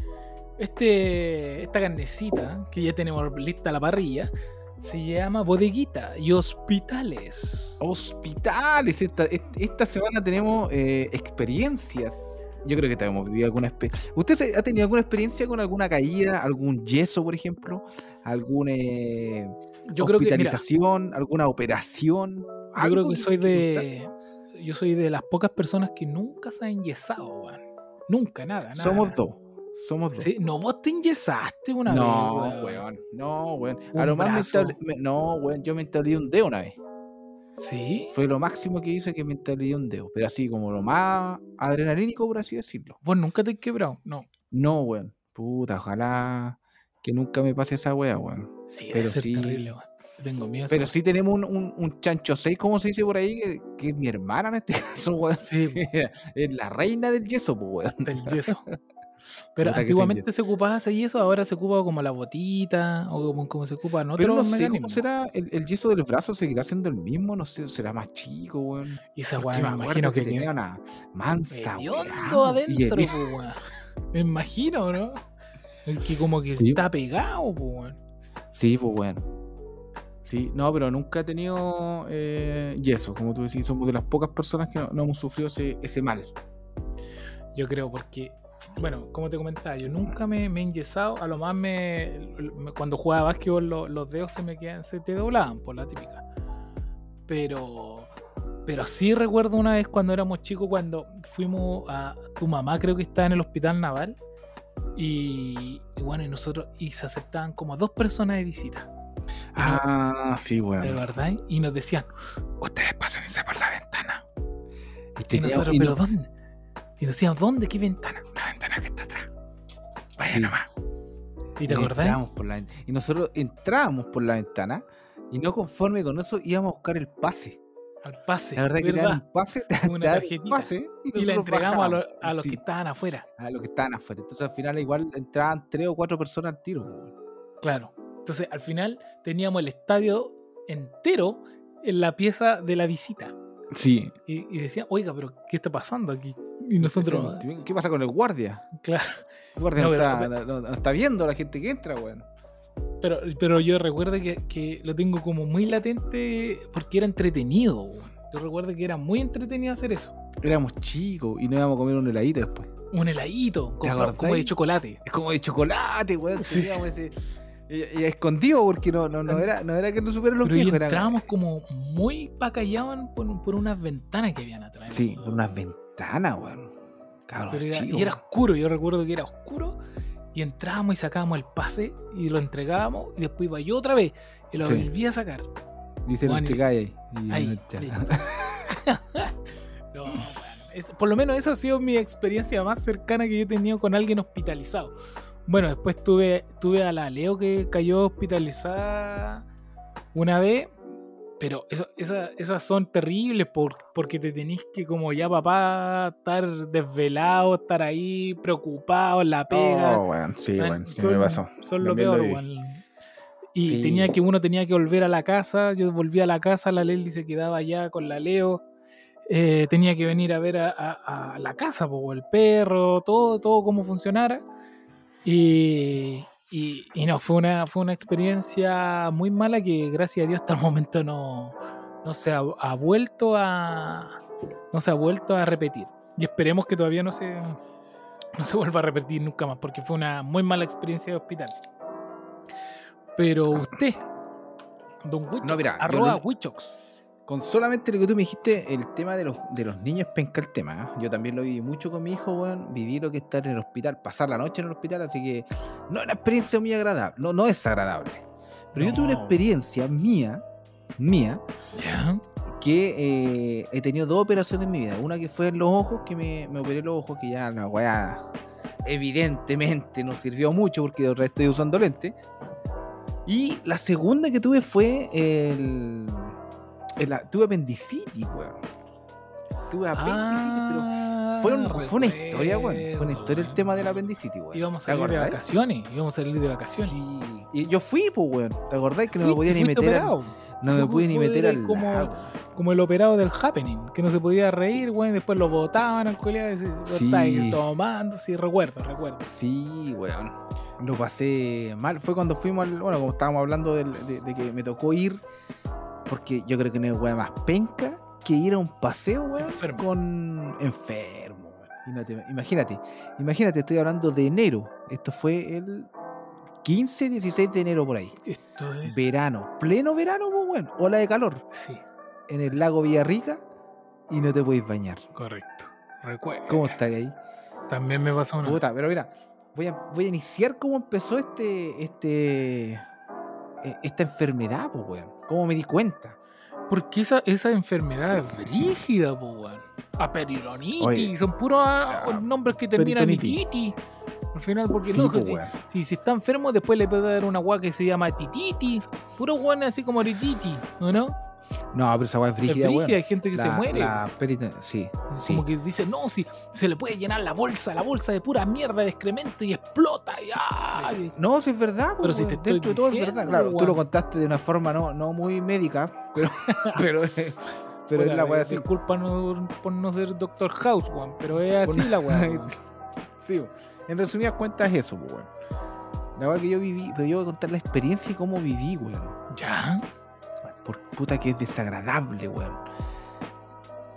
Este, esta carnecita, que ya tenemos lista la parrilla, se llama bodeguita y hospitales. Hospitales. Esta, est- esta semana tenemos eh, experiencias. Yo creo que te hemos vivido alguna experiencia. ¿Usted ha tenido alguna experiencia con alguna caída, algún yeso, por ejemplo? ¿Alguna eh, Yo creo que, mira? ¿Alguna operación? yo creo que soy de. Yo soy de las pocas personas que nunca se han enyesado, weón. Nunca, nada, nada. Somos dos. Somos dos. Sí, no, vos te enyesaste una no, vez, weón. weón. No, weón. A lo más me- No, weón. Yo me entablé un dedo una vez. ¿Sí? Fue lo máximo que hice que me entablé un dedo. Pero así como lo más adrenalínico, por así decirlo. Vos nunca te has quebrado, no. No, weón. Puta, ojalá que nunca me pase esa wea, weón. Sí, Pero debe ser sí. terrible, weón. Tengo miedo. Pero sí tenemos un, un, un chancho 6, como se dice por ahí, que, que es mi hermana en este *laughs* caso, weón. Sí, *laughs* es la reina del yeso, pues, weón. del yeso. *laughs* Pero antiguamente se ocupaba ese yeso, ahora se ocupa como la botita o como, como se ocupa en Pero no otros sé cómo será, el, el yeso del brazo seguirá siendo el mismo, no sé, será más chico, weón. Y esa weá me imagino que, tenía una mansa, y adentro, weón. Me imagino, ¿no? El que como que Sí. está pegado, weón. Sí, pues bueno. Sí, no, pero nunca he tenido eh, yeso, como tú decís, somos de las pocas personas que no, no hemos sufrido ese, ese mal. Yo creo, porque, bueno, como te comentaba, yo nunca me, me he enyesado. A lo más me, me- cuando jugaba básquetbol lo- los dedos se me quedan, se te doblaban, por la típica. Pero, pero sí recuerdo una vez cuando éramos chicos, cuando fuimos a tu mamá, creo que estaba en el hospital naval. Y, y bueno, y nosotros, y se aceptaban como dos personas de visita. Ah, sí, De weón. verdad, y nos decían, ustedes pásense por la ventana. Y, nosotros, ¿pero no- dónde? Y nos decían, ¿dónde? ¿Qué ventana? La ventana que está atrás. Vaya Sí. nomás. ¿Y te y acordás? por la y nosotros entrábamos por la ventana y no conforme con eso íbamos a buscar el pase. Al pase. La verdad que te dan ¿verdad? un pase, *laughs* Una tarjetita. pase y, Y la entregamos a, lo- bajábamos. a los Sí, que estaban afuera. a los que estaban afuera. Entonces al final igual entraban tres o cuatro personas al tiro. Claro. Entonces, al final teníamos el estadio entero en la pieza de la visita. Sí. Y, y decían, oiga, pero ¿qué está pasando aquí? Y nosotros, ¿Qué pasa con el guardia? *laughs* claro. El guardia No, no, pero- está, no- no- no está viendo a la gente que entra, weón. Pero, pero yo recuerdo que, que lo tengo como muy latente porque era entretenido. Yo recuerdo que era muy entretenido hacer eso. Éramos chicos y no íbamos a comer un heladito después. Un heladito, como, como de chocolate. Es como de chocolate, weón. Sí. Ese. Y, y escondido porque no, no, no, era, no era que no supieran los Pero viejos. era- entrábamos como muy pacallaban por, por unas ventanas que habían atrás. Sí, por unas ventanas, weón. Cabros Pero era- chicos, y era oscuro, yo recuerdo que era oscuro. Y entrábamos y sacábamos el pase y lo entregábamos. Y después iba yo otra vez y lo Sí. volví a sacar. Dice, ahí. Y Ahí. *laughs* No, bueno, es- por lo menos esa ha sido mi experiencia más cercana que yo he tenido con alguien hospitalizado. Bueno, después tuve, tuve a la Leo que cayó hospitalizada una vez, pero eso, esa- esas son terribles por- porque te tenés que, como ya papá, estar desvelado, estar ahí preocupado la pega. Oh, weón, sí, Man, weón. Sí son- me pasó. Son lo lo peor, weón. Y Sí. tenía que uno tenía que volver a la casa. Yo volví a la casa, la Leli se quedaba allá con la Leo. eh, tenía que venir a ver a, a- a la casa, po, el perro, todo, todo cómo funcionara. Y, y- y no, fue una, fue una experiencia muy mala que gracias a Dios hasta el momento no, no se ha, ha vuelto a no se ha vuelto a repetir. Y esperemos que todavía no se, no se vuelva a repetir nunca más, porque fue una muy mala experiencia de hospital. Pero usted, Don Wichox, No, mira, arroba lo- Wichox. Con solamente lo que tú me dijiste, el tema de los, de los niños penca el tema. ¿ah? Yo también lo viví mucho con mi hijo, weón. Viví lo que es estar en el hospital, pasar la noche en el hospital, así que no es una experiencia muy agradable. No, no es agradable. Pero yo tuve una experiencia mía, mía, que eh, he tenido dos operaciones en mi vida. Una que fue en los ojos, que me, me operé los ojos, que ya la weá evidentemente no sirvió mucho porque ahora estoy usando lente. Y la segunda que tuve fue el... la- tuve apendicitis, weón. Tuve apendicitis, pero Ah, fue, un- fue una historia, weón. Fue una historia el weón. tema de la apendicitis, weón. Íbamos a ¿Te salir de vacaciones. Íbamos a salir de vacaciones. Sí. Y yo fui, pues, weón. ¿Te acordás que no me podía ni meter al-. No me pude ni meter al como- el operado del Happening, que no se podía reír, güey. Después lo botaban al lo Sí. tomando. Sí, recuerdo, recuerdo. Sí, weón. Lo pasé mal. Fue cuando fuimos al. Bueno, como estábamos hablando del- de, de que me tocó ir. Porque yo creo que no hay weón más penca que ir a un paseo, weón. Enfermo. Con. Enfermo, weón. Imagínate, imagínate, estoy hablando de enero. Esto fue el 15, 16 de enero por ahí. Esto es. Verano, pleno verano, pues, weón. Ola de calor. Sí, En el lago Villarrica y no te podéis bañar. correcto. Recuerdo. ¿Cómo estás ahí? También me pasó una. Puta, pero mira, voy a, voy a iniciar cómo empezó este, este, esta enfermedad, pues, weón. ¿Cómo me di cuenta? Porque esa, esa enfermedad es brígida, po, weón. Aperironitis, Oye, son puros ah, nombres que terminan en titi. Al final, porque Sí, no, po, si, si, si está enfermo, después le puede dar una weá que se llama tititi. Puro weón así como tititi, ¿o no? No, pero esa weá es Es brígida, brígida, weón. hay gente que se muere. la perita- sí, sí. Como que dice, no, si se le puede llenar la bolsa, la bolsa de pura mierda de excremento y explota. Y, ay. No, sí es verdad, Pero si weón. te estoy dentro de todo es verdad. Claro, tú lo contaste de una forma no, no muy médica, pero, *laughs* pero, es la weá así. Disculpa no- por no ser Doctor House, weón, pero es así la weá. *laughs* Sí, en resumidas cuentas es eso, pues, weón. La weá que yo viví, pero yo voy a contar la experiencia y cómo viví, weón. ¿Ya? Por puta que es desagradable, weón.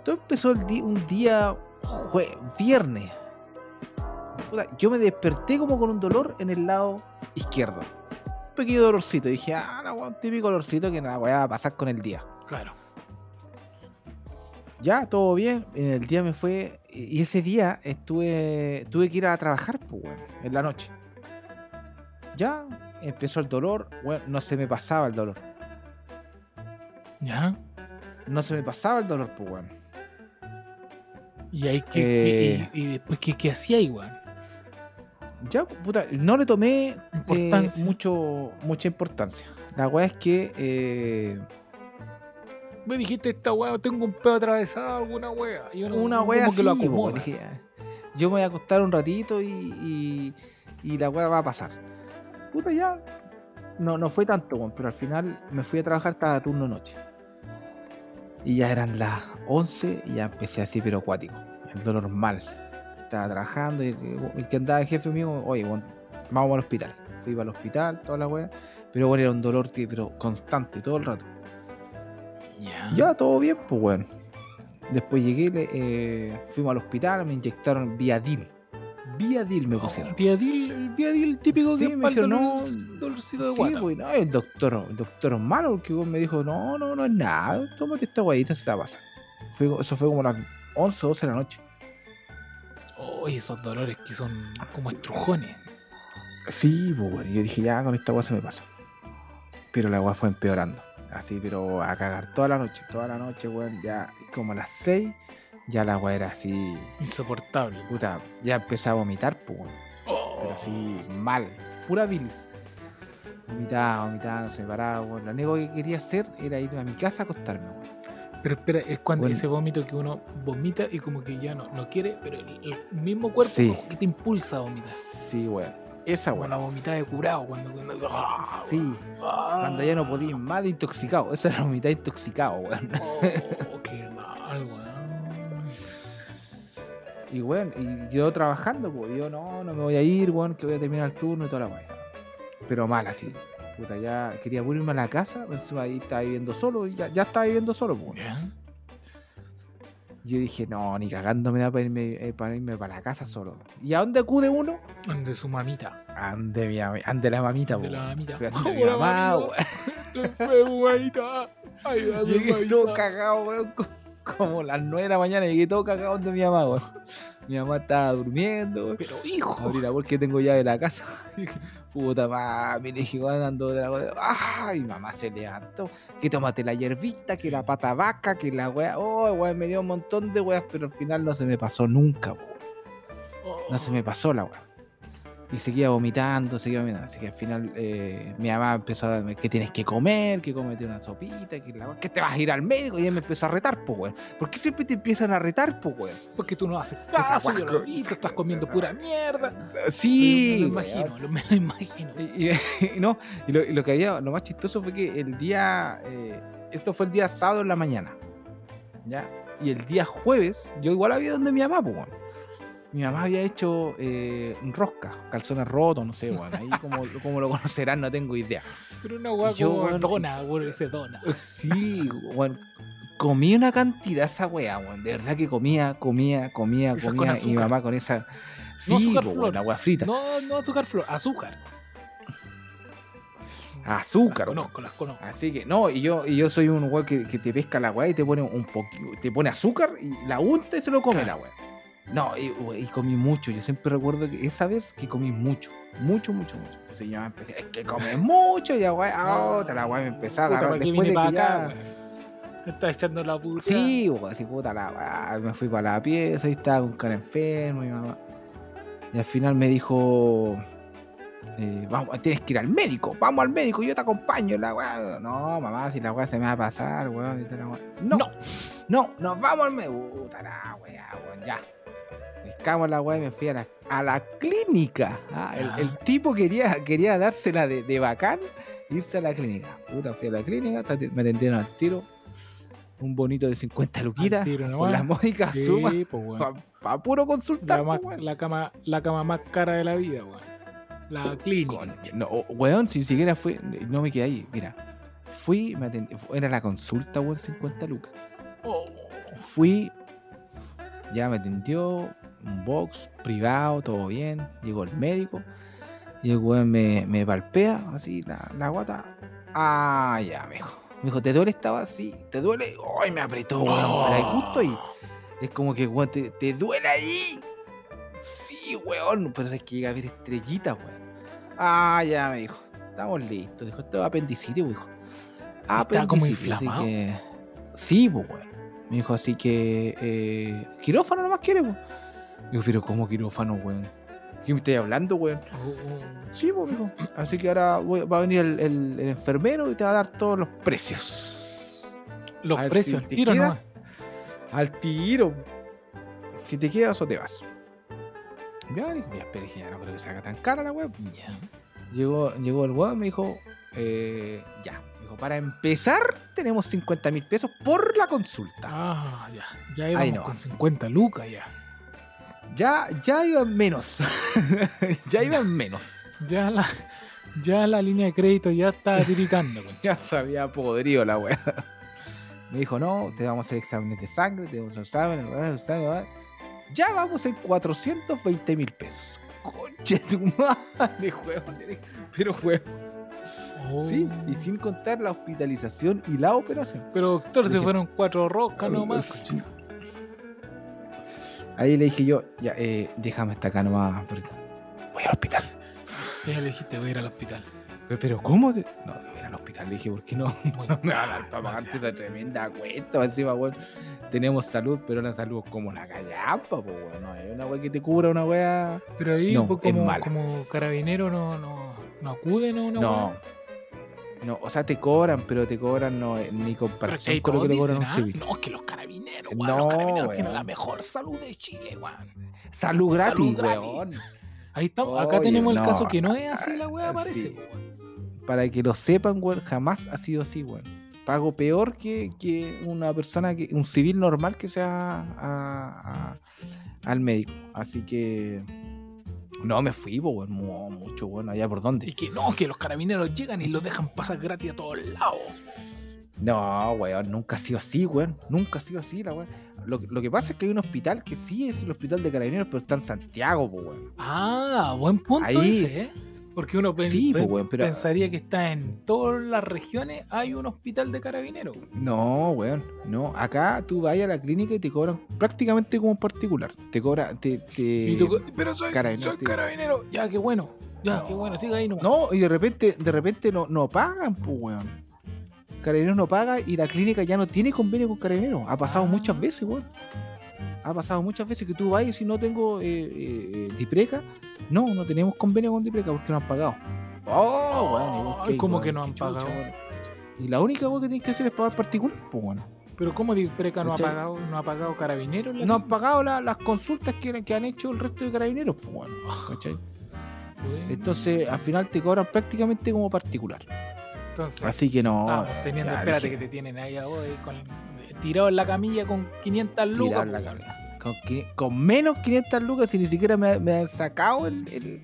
Todo empezó el un día jue- viernes. Puta, yo me desperté como con un dolor en el lado izquierdo. Un pequeño dolorcito. Dije, ah, no, weón, típico dolorcito que nada, voy a pasar con el día. Claro. Ya, todo bien. En el día me fue. Y ese día estuve. Tuve que ir a trabajar, pues, weón, en la noche. Ya, empezó el dolor. Weón, no se me pasaba el dolor. ¿Ya? No se me pasaba el dolor, pues, weón. Y ahí que. Eh. y, y después, ¿qué, qué hacía ahí, weón? Ya, puta, no le tomé eh, mucho, mucha importancia. La weá es que. eh, Me dijiste esta weá, tengo un pedo atravesado, alguna weá. Una como weá que así, lo po, acomoda. dije, "Ah, yo me voy a acostar un ratito y, y, y la weá va a pasar. Puta, ya. No, no fue tanto, pero al final me fui a trabajar hasta turno noche. Y ya eran las 11 y ya empecé así, pero acuático. El dolor mal. Estaba trabajando y el, el que andaba el jefe mío, oye, vamos al hospital. Fui para el hospital, toda la weá. Pero bueno, era un dolor pero constante, todo el rato. Ya. Ya, todo bien, pues bueno. Después llegué, le- eh, fuimos al hospital, me inyectaron Viadil. Viadil me Oh, pusieron. Viadil, el viadil típico Sí, que me dijeron, no, dolorcito de Sí, guata. pues, no, el doctor, el doctor malo, porque weón me dijo, no, no, no es nada, tómate esta guayita, se te va a pasar. Fue- eso fue como las 11 o 12 de la noche. Oh, y esos dolores que son como estrujones. Sí, pues bueno, yo dije, ya con esta agua se me pasa. Pero la agua fue empeorando. Así, pero a cagar toda la noche, toda la noche, weón, ya como a las 6, ya la agua era así, Insoportable. puta, ya empezaba a vomitar, pues weón. Oh. pero así mal, pura bilis. Vomitaba, vomitaba, no se paraba, weón. Lo único que quería hacer era irme a mi casa a acostarme, weón. Pero espera, es cuando Bueno. ese vómito que uno vomita y como que ya no, no quiere, pero el, el mismo cuerpo Sí. como que te impulsa a vomitar. Sí, weón. Esa, Como weón. la vomitada de curado cuando, cuando, ¡Ah! Sí, ¡Ah! cuando ya no podía más de intoxicado. Esa era la mitad intoxicado, weón. Oh, qué Y, weón, y yo trabajando, pues yo no, no me voy a ir, weón, que voy a terminar el turno y toda la weón. Pero mal así. Puta, ya quería volverme a la casa, pues ahí estaba viviendo solo, y ya, ya estaba viviendo solo, pues. Yo dije, no, ni cagando me da para irme, eh, para irme para la casa solo. ¿Y a dónde acude uno? De su mamita. Ande, mi, ande la mamita, la. Fui ande *laughs* mi la mamá, mamita. *laughs* Ayúdame, *laughs* Llegué todo cagado, weón. *laughs* Como las 9 de la mañana llegué todo cagado de mi mamá, weón. Mi mamá estaba durmiendo, weón. Pero hijo. Abrí la puerta que tengo llave de la casa. *laughs* Puta mami, le dije, weón, ando de la weá. Ay, mamá se levantó. Que tómate la hierbita, que la pata vaca, que la weá. Oh, weón, me dio un montón de weas, pero al final no se me pasó nunca, weón. No se me pasó la weá. Y seguía vomitando, seguía vomitando. Así que al final eh, mi mamá empezó a darme que tienes que comer, que comete una sopita, que la que te vas a ir al médico. Y ella me empezó a retar, pues weón. ¿Por qué siempre te empiezan a retar, pues weón? Porque tú no haces caso, yo lo visto, estás comiendo pura mierda. *laughs* Sí, me lo weón. imagino, lo- me lo imagino. Y, y- *laughs* y no, y lo, y lo que había, lo más chistoso fue que el día, eh, esto fue el día sábado en la mañana, ¿ya? Y el día jueves, yo igual había donde mi mamá, pues, weón. Mi mamá había hecho eh, rosca, calzones rotos, no sé, weón. Ahí como, *laughs* como lo conocerán, no tengo idea. Pero una weá como weón, dona, weón, ese dona. Sí, weón. Comí una cantidad esa weá, weón. De verdad que comía, comía, comía, Esas comía. Y mi mamá con esa. Sí, No azúcar flor. weá frita. No, no azúcar flor, azúcar. Azúcar, Las conozco, las conozco. Así que, no, y yo, y yo soy un weón que, que te pesca la weá y te pone un poquito, te pone azúcar y la unta y se lo come Claro. la weá. No, y, y comí mucho. Yo siempre recuerdo que esa vez que comí mucho, mucho, mucho, mucho. Entonces yo me empecé, es que comes mucho, y weá, ah, otra, la weá me empezó a agarrar ¿para qué después de que acá, ya- está echando la puta. Sí, weón, así puta la weá. Me fui para la pieza y estaba con cara enfermo, mi mamá. Y al final me dijo, eh, vamos, tienes que ir al médico, vamos al médico, yo te acompaño. La weá. No, mamá, si la weá se me va a pasar, weón. weá. No, No. no, nos vamos al médico. Puta la weá, weón, ya. Pescamos la weá y me fui a la, a la clínica. Ah, el, tipo quería, quería dársela de, de bacán, irse a la clínica. Puta, fui a la clínica, me atendieron al tiro. Un bonito de 50 luquitas. Con la módica Sí, suma. pues. Para puro consultar. La, po, más- weón. la cama, la cama más cara de la vida, weón. La clínica. Concha, No, weón, si siquiera fue. No me quedé ahí. Mira, fui, me atendí, era la consulta, weón, 50 lucas. Oh, Fui, ya me atendió, un box privado, todo bien. Llegó el médico y el weón me, me palpea así la, la guata. Ah, ya, me dijo. Me dijo, ¿te duele? Estaba así, ¿te duele? ¡Ay, me apretó, weón! Pero ahí justo ahí. Es como que, weón, ¿te, te duele ahí? Sí, weón. Pero es que llega a ver estrellitas, weón. Ah, ya me dijo. Estamos listos. Dijo, esto es apendicitis, weón. Está como inflamado. que- Sí, pues, weón. Me dijo, así que. Eh, quirófano nomás quiere, weón. Digo, pero ¿cómo quirófano, weón? ¿Qué me estáis hablando, weón? Oh, oh. Sí, pues, mijo. Así que ahora va a venir el, el- el enfermero y te va a dar todos los precios. Los A precios si al tiro quedas, nomás. Al tiro. Si te quedas o te vas. Ya, dijo, ya, espera, dije, ya no creo que se haga tan cara la web. Ya. Llegó, llegó el weón, me dijo, eh, ya. Me dijo, para empezar, tenemos 50 mil pesos por la consulta. Ah, ya. Ya Ahí íbamos no con vas. 50 lucas ya. Ya, ya iban menos. *laughs* ya iban menos. Ya la, ya la línea de crédito ya está tiritando. *laughs* Ya se había podrido la weá. Me dijo, no, te vamos a hacer exámenes de sangre, te vamos a hacer exámenes, exámenes. Ya vamos en 420 mil pesos. Conche tu madre, huevón. Pero huevón. Sí, y sin contar la hospitalización y la operación. Pero doctor, se fueron cuatro roscas nomás. Ahí le dije yo, ya, eh, déjame hasta acá nomás. porque Voy al hospital. Ya le dijiste, voy a ir al hospital. Pero, pero ¿cómo? se- No, voy al hospital. Le dije, ¿por qué no? *laughs* No me van a dar para pagarte esa tremenda cuenta. Encima, weón. Tenemos salud, pero la salud es como la callampa, pues, weón. No es una weá que te cubra una weá. Pero ahí, No, pues, es como, como carabinero, no, no, no acuden a una No. weá. No, o sea, te cobran, pero te cobran no, eh, ni comparación con lo que te cobran un dicen, civil. ah, No, que los carabineros, weón, No, los carabineros weón. tienen la mejor salud de Chile, weón. Salud gratis, Salud gratis. weón. Ahí estamos, acá tenemos el caso que no es así la weá, ah, parece. sí. weón. Para que lo sepan, weón, jamás ha sido así, weón. Pago peor que, que una persona, que un civil normal que sea a- a- al médico. Así que. No, me fui, weón. mu- Mucho, weón. Allá por Y dónde. que no, que los carabineros llegan y los dejan pasar gratis a todos lados. No, weón. Nunca ha sido así, weón. Nunca ha sido así, la weón. Lo, lo que pasa es que hay un hospital que sí es el hospital de carabineros, pero está en Santiago, po, weón. Ah, buen punto Ahí- ese, ¿eh? Porque uno pen- Sí, pen- weón, pero- pensaría que está en todas las regiones hay un hospital de carabineros. No, weón, no. Acá tú vas a la clínica y te cobran prácticamente como un particular. Te cobra, te, te- Y tú, pero soy, carabinero, soy carabinero. Ya, qué bueno. Ya, No. qué bueno. Siga ahí nomás. No, y de repente, de repente no, no pagan, pues, weón. Carabineros no paga y la clínica ya no tiene convenio con Carabineros. Ha pasado Ah. muchas veces, weón. Ha pasado muchas veces que tú vas y si no tengo eh, eh, eh, Dipreca, no, no tenemos convenio con Dipreca porque no han pagado. Oh, weón, y vos Ay, qué, ¿cómo weón, que no han chucha, pagado? weón. Y la única weón que tienes que hacer es pagar particular, pues, weón. Pero ¿cómo Preca no ha pagado, no ha pagado carabineros? No han pagado la- las consultas que, que han hecho el resto de carabineros, pues. Bueno, Entonces, al final te cobran prácticamente como particular. Entonces, Así que no. estamos teniendo, ya espérate dije, que te tienen ahí hoy con, tirado en la camilla con 500 lucas. la pues. Con, menos 500 lucas y ni siquiera me, me han sacado el,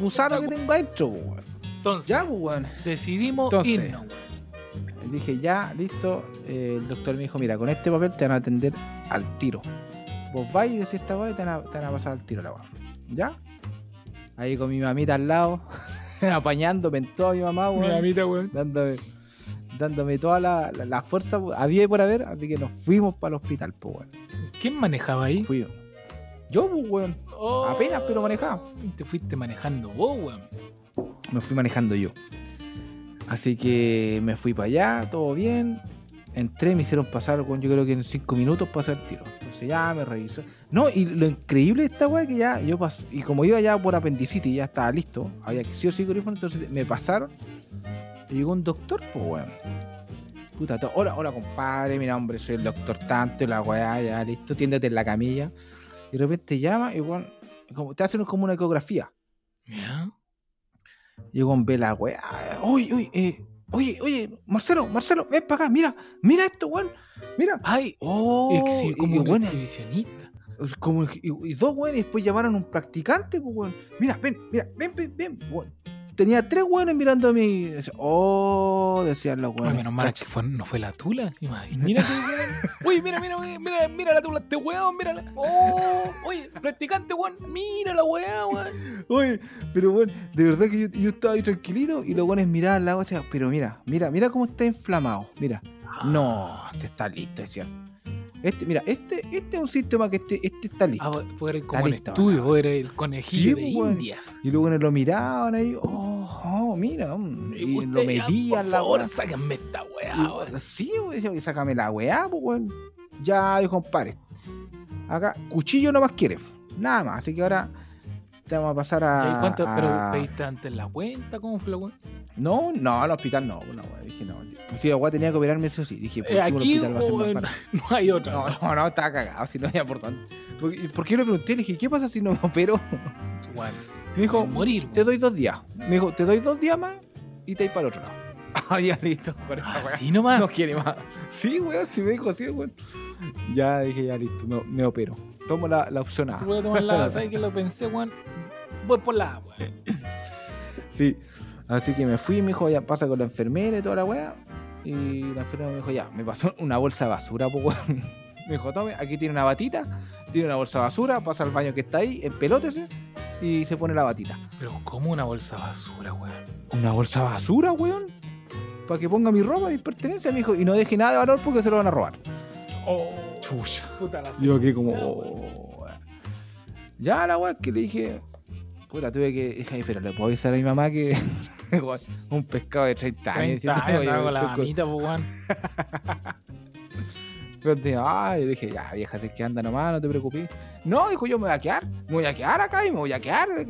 gusano que "Puta, tengo adentro, pues, weón. Entonces, Ya, pues, weón. decidimos Entonces, irnos. weón. Dije, ya, listo. Eh, el doctor me dijo, mira, con este papel te van a atender al tiro. Vos vais y decís esta weá y te van, a, te van a pasar al tiro la weá. ¿Ya? Ahí con mi mamita al lado, *laughs* *laughs* apañándome en toda mi mamá, Mi weón. mamita, weón. dándome, dándome toda la, la, la fuerza había y por haber, así que nos fuimos para el hospital, pues, weón. ¿Quién manejaba ahí? Fui yo, pues, weón. Oh, Apenas, pero manejaba. Te fuiste manejando vos, weón. Me fui manejando yo. Así que me fui para allá, todo bien. Entré, me hicieron pasar, weón, yo creo que en cinco minutos pasé el tiro. Entonces ya me revisó. No, y lo increíble de esta weá que ya yo pasé, y como iba ya por apendicitis, ya estaba listo, había que sí o sí quirófano, entonces me pasaron y llegó un doctor, pues weón. Puta, to- hola, hola compadre, mira hombre, soy el doctor tanto, y la weá, ya listo, tiéndete en la camilla. Y de repente llama y weón, como, te hacen como una ecografía. ¿Ya? Y el weón ve la weá. Oye, oye, eh, oye, oye, Marcelo, Marcelo, ven para acá, mira, mira esto, weón. Mira. Ay, Oh, exhi- como y, un weón, exhibicionista. como, y, y dos weones, y después llamaron a un practicante, pues weón. Mira, ven, mira, ven, ven, ven. weón. Tenía tres weones mirando a mí. Decía, Oh, decían los Ay, weones. menos mal que fue- no fue la tula. Imagínate. weón. Oye, *laughs* mira, mira, mira, mira, mira la tula, este weón, mírala. Oh, oye, practicante, weón, mira la weá, weón. Oye, pero bueno, de verdad que yo, yo estaba ahí tranquilito y los weones miraban la agua y decían, pero mira, mira, mira cómo está inflamado. Mira, no, este está listo, decían. Este, mira, este, este es un síntoma que este, este está listo. Ah, vos- vos eres como el estudio, vos eres el conejillo Sí, de weón. Indias. Y luego lo miraban ahí, oh, oh, mira, mm, y Usted, lo medían la weá. sáquenme esta weá, weón, Sí, weón, decía, "Oye, sácame la weá, pues weón. Ya, dijo compadre. Acá, cuchillo no más quiere. Nada más. Así que ahora te vamos a pasar a. Ya, ¿y cuánto? ¿Pero pediste antes la cuenta? ¿Cómo fue la weá? No, no, al hospital no, weá. Dije, no. Si la weá tenía que operarme, eso sí. Dije, ¿por Eh, qué aquí el hospital va a ser más barato? *laughs* no hay otra. No, no, no, estaba cagado, si no había por dónde. ¿Por, qué- le pregunté? Le dije, ¿qué pasa si no me opero? Weón, Me dijo, morir. te doy dos días. Me dijo, te doy dos días más y te vas para el otro lado. *laughs* Ah, ya listo. Con esa weá. Así nomás. No quiere más. Sí, weón, si me dijo así, weón. Ya dije, ya listo, me, me opero. Tomo la, la opción A. Voy a tomar la. *laughs* ¿Sabes qué lo pensé, weón? Voy por la A, weón. Sí. Así que me fui, me dijo, ya pasa con la enfermera y toda la weá. Y la enfermera me dijo, ya, me pasó *laughs* una bolsa de basura, pues weón. *laughs* Me dijo, tome, aquí tiene una batita, tiene una bolsa de basura, pasa al baño que está ahí, empelótese y se pone la batita. Pero, ¿cómo una bolsa de basura, weón? ¿Una bolsa de basura, weón? Para que ponga mi ropa, mis pertenencias, me dijo, y no deje nada de valor porque se lo van a robar. Oh, Chucha. puta la Yo que como. oh. Ya la weá que le dije. Puta, tuve que. Dije, "Ay, pero le puedo avisar a mi mamá que. *laughs* un pescado de 30 años. 30 años, con la mamita, pues, weón. *laughs* Te- le dije, ya, vieja, es que anda nomás, no te preocupes. No, dijo, yo me voy a quedar. Me voy a quedar acá y me voy a quedar. *laughs*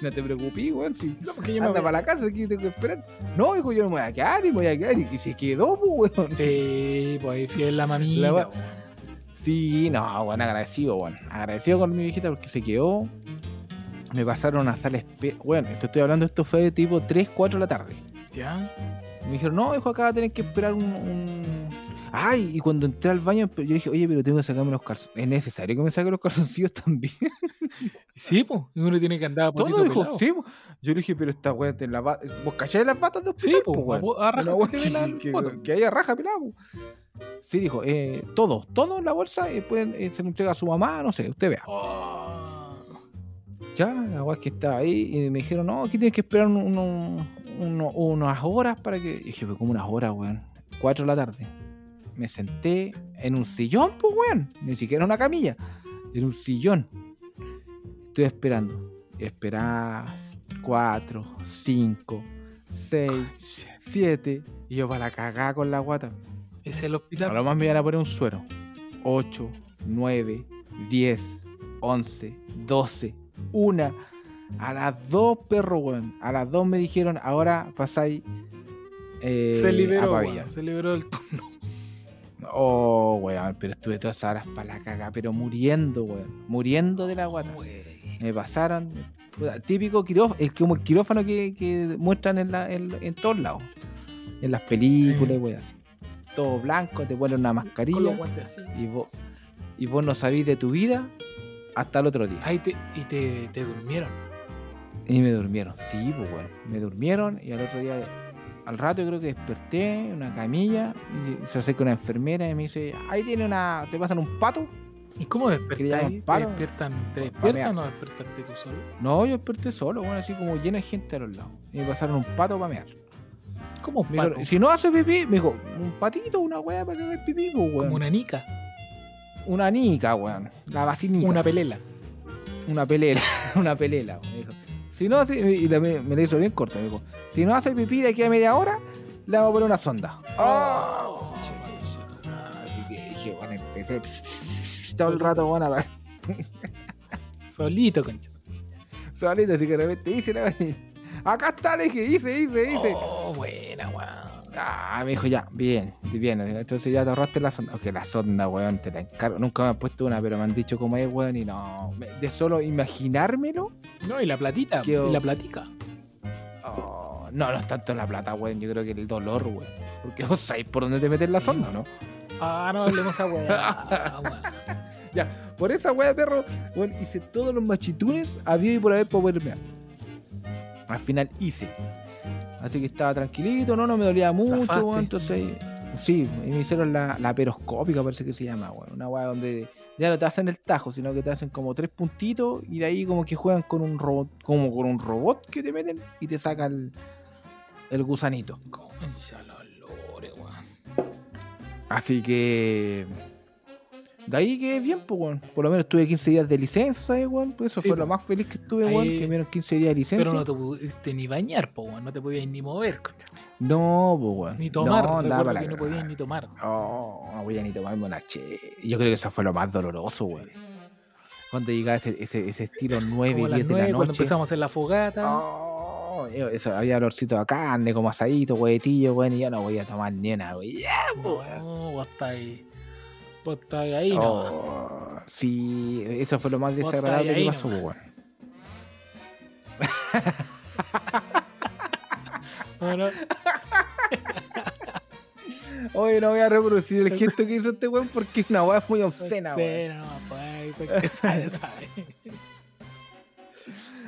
No te preocupes, weón. Si No, porque yo me anda para la casa, aquí tengo que esperar. No, dijo, yo no me voy a quedar y me voy a quedar. Y, y se quedó, pues, weón. Sí, pues ahí fiel la mamita. La weá- weón. Sí, no, bueno, agradecido, bueno. Agradecido con mi viejita porque se quedó. Me pasaron a sala espe- Bueno, esto estoy hablando, esto fue de tipo 3, 4 de la tarde. ¿Ya? Me dijeron, no, hijo, acá tenés que esperar un, un- Ay, y cuando entré al baño, yo dije, oye, pero tengo que sacarme los calzoncillos. ¿Es necesario que me saque los calzoncillos *laughs* también? Sí, pues. Uno tiene que andar a Todo dijo, pelado. sí. po. Yo le dije, pero esta weá te la va... ¿Vos calláis las patas de Sí, hospital, pues. po, weón? A raja que, que- que haya raja pelada. po. Sí, dijo, eh, todo, todo en la bolsa, eh, pueden, eh, se lo entrega a su mamá, no sé, usted vea. Oh. Ya, la weá es que estaba ahí y me dijeron, no, aquí tienes que esperar un- uno- uno- unas horas para que. Y dije, pero como unas horas, weón. Cuatro de la tarde. Me senté en un sillón, pues, weón. Ni siquiera una camilla. En un sillón. Estoy esperando. Esperar cuatro, cinco, seis, siete. Y yo para la cagada con la guata. Es el A hospital. lo más me iban a poner un suero. 8, 9, 10, 11, 12, 1. A las 2, perro, weón. A las 2 me dijeron, ahora pasáis eh, se a liberó, weón, Se liberó el turno. Oh, weón, pero estuve todas esas horas para la caga, pero muriendo, weón. Muriendo de la guata. Me pasaron. puta, Típico quirófano, es como el quirófano que, que muestran en, la, en, en todos lados. En las películas Sí. y weas. Todo blanco, te ponen una mascarilla y vos, y vos no sabís de tu vida hasta el otro día. Ahí te, y te, te durmieron. Y me durmieron. Sí, pues bueno. Me durmieron y al otro día, al rato creo que desperté en una camilla y se acerca una enfermera y me dice, ahí tiene una, te pasan un pato. ¿Y cómo despertáis? ¿Te despiertan, ¿te mear. despiertan o despertaste tú solo? No, yo desperté solo, bueno, así como llena de gente a los lados. Y me pasaron un pato para mear. ¿Cómo un dijo, si no hace pipí, me dijo, un patito, una weá para que haga pipí, pues, weón. Como una nica. Una nica, weón. La vacinica. Una pelela. una pelela, *laughs* una pelela. Me dijo, si no hace, y la, me, la hizo bien corta, me dijo, si no hace pipí de aquí a media hora, le vamos a poner una sonda. ¡Oh! Che, dije, bueno, empecé todo el rato, bueno, para... Solito, concha. Solito, así que de repente hice la Acá está, le dije, hice, hice, hice. Oh, buena, weón. Ah, me dijo, ya, bien, bien. Entonces ya te ahorraste la sonda. Ok, la sonda, weón, te la encargo. Nunca me han puesto una, pero me han dicho cómo es, weón, y no. De solo imaginármelo. No, y la platita, y la platica. oh, no, no es tanto la plata, weón. Yo creo que el dolor, weón. Porque vos sabés por dónde te metes la sonda, ¿no? Ah, no hablemos a *laughs* weón. Ya, por esa weá, perro, weón, hice todos los machitunes había y por haber para poder mear. Al final hice. Así que estaba tranquilito, no, no me dolía mucho, weón. Entonces, sí, y me hicieron la, la peroscópica, parece que se llama, weón. Una weá donde ya no te hacen el tajo, sino que te hacen como tres puntitos y de ahí como que juegan con un robot, como con un robot que te meten y te sacan el, el gusanito. Así que. De ahí que bien, pues, weón. Por lo menos tuve 15 días de licencia, ¿sabes, weón? Pues eso Sí, fue po. lo más feliz que estuve, Ahí- weón. Que me dieron 15 días de licencia. Pero no te pudiste ni bañar, po, weón. No te podías ni mover, concha. No, pues, weón. Ni tomar, No, para que no podías ni tomar. No voy a ni tomarme una che. Yo creo que eso fue lo más doloroso, weón. Cuando llegaba ese, ese, ese estilo 9, Como a 10 las de la 9 cuando noche. empezamos a hacer la fogata. Oh, eso, había olorcito a carne, como asadito, huevetillo, weón. Y yo no voy a tomar ni una, weón. Po, weón. no, estás ahí. Vos ahí, no. Oh, sí, eso fue lo más desagradable que pasó, weón. Bueno, Oye, no voy a reproducir el *laughs* gesto que hizo este weón porque es una weá muy obscena, weón. obscena, no, pues, pues, que sabe, *laughs* sabe.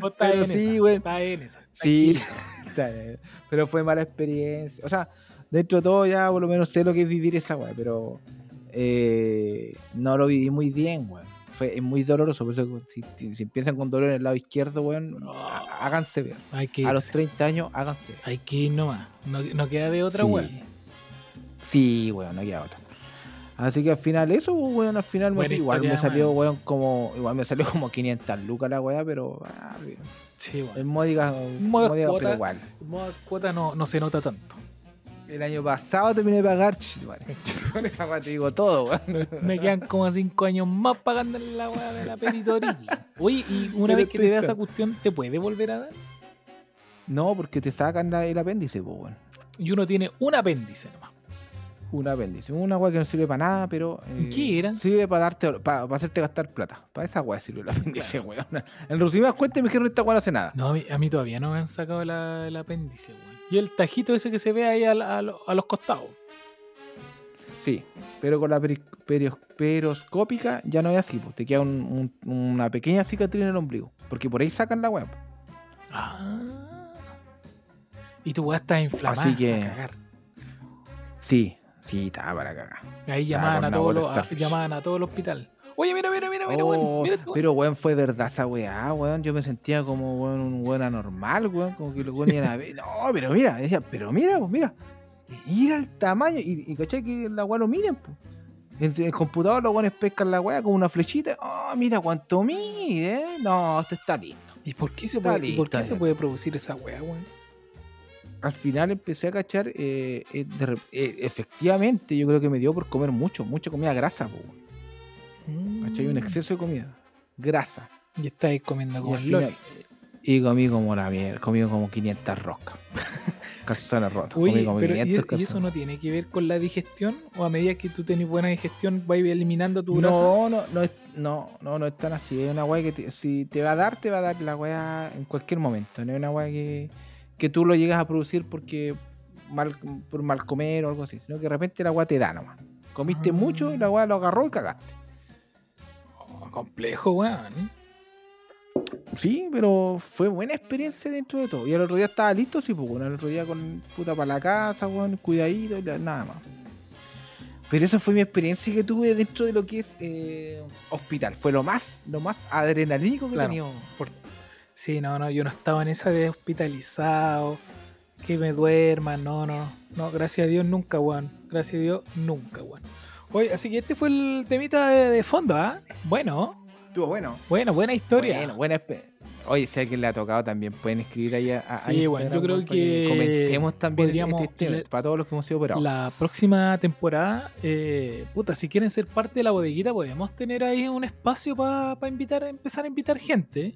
Vos Pero sí, esa, güey. estás en esa. Sí, *laughs* está bien. pero fue mala experiencia. O sea, dentro de todo ya por lo menos sé lo que es vivir esa weá, pero eh, no lo viví muy bien, weón. Fue es muy doloroso, por eso si, si- si empiezan con dolor en el lado izquierdo, weón, No. há- háganse ver. A los irse. 30 años, háganse. Hay que ir nomás. No, no queda de otra, sí. weón. Sí, weón, no queda otra. Así que al final eso, weón, al final me igual me salió, weón, como igual me salió como 500 lucas la weá, pero ah. Sí, weón. en módica, cuota. pero igual. Modo cuota no, no se nota tanto. El año pasado terminé de pagar, *laughs* con esa weá te digo todo, weón. Me quedan como cinco años más pagando la weá de la peritoritis. Oye, y *laughs* una Pero vez que te da esa cuestión, ¿te puede volver a dar? No, porque te sacan la- el apéndice, pues, weón. Y uno tiene un apéndice nomás. Un apéndice, una weá que no sirve para nada, pero. eh, ¿Qué era? Sirve para darte, para, hacerte gastar plata. Para esa weá sirve el apéndice, weón. En resumidas cuentas me dijeron esta weá no hace nada. No, a mí, a mí todavía no me han sacado la- el apéndice, weón. Y el tajito ese que se ve ahí a, lo- a los costados. Sí, pero con la peri- peroscópica ya no es así, pues. Te queda un- un- una pequeña cicatriz en el ombligo. Porque por ahí sacan la pues. Ah. Y tu weá está inflamada. Así que- a cagar. Sí, sí, estaba para cagar. Ahí Ah, a, todos los, llamaban a todo el hospital. Oye, mira, mira, mira, mira, Oh, weón. Mira, pero weón, fue verdad esa weá, weón. Yo me sentía como weón, un weón anormal, weón. Como que lo weón iban a ver. *laughs* No, pero mira, decía, pero mira, pues mira. Ir al tamaño. Y, y cachai que la weá lo miren, pues. En el computador los weones pescan la weá con una flechita. Oh, mira cuánto mide. ¿eh? No, esto está listo. ¿Y por qué se puede, por qué se puede producir esa weá, weón? Al final empecé a cachar. eh, eh, de eh, efectivamente, yo creo que me dio por comer mucho, mucha comida grasa, pues, ¿Cachai? Un exceso de comida. Grasa. Y estáis comiendo Y, como el final- y comí como la mierda, comí como 500 roscas. *laughs* calzones rotos. Comí como pero ¿y, 500 y eso no tiene que ver con la digestión? ¿O a medida que tú tenés buena digestión, vas eliminando tu grasa? No, no, no, es, no, no, no es tan así. Es una weá que te- si te va a dar, te va a dar la weá en cualquier momento. No es una weá que, que tú lo llegas a producir porque mal, por mal comer o algo así. Sino que de repente la weá te da nomás. Comiste Ah. mucho, la weá lo agarró y cagaste. Complejo, weón. Sí, pero fue buena experiencia dentro de todo. Y el otro día estaba listo, sí, pues, bueno, el otro día con puta para la casa, weón, cuidadito nada más. Pero esa fue mi experiencia que tuve dentro de lo que es eh, hospital. Fue lo más, lo más adrenalínico que Claro. he tenido. Por- Sí, no, no, yo no estaba en esa de hospitalizado, que me duerman, no, no, no, gracias a Dios nunca, weón. Gracias a Dios nunca, weón. Oye, así que este fue el temita de, de fondo, ¿ah? Bueno, Estuvo bueno. bueno, buena historia. Bueno, buena. Oye, si a alguien le ha tocado también pueden escribir ahí a, a Sí, bueno, yo creo que comentemos también podríamos este tema le- para todos los que hemos sido operados. La próxima temporada, eh, puta, si quieren ser parte de la bodeguita, podemos tener ahí un espacio para invitar, empezar a invitar gente.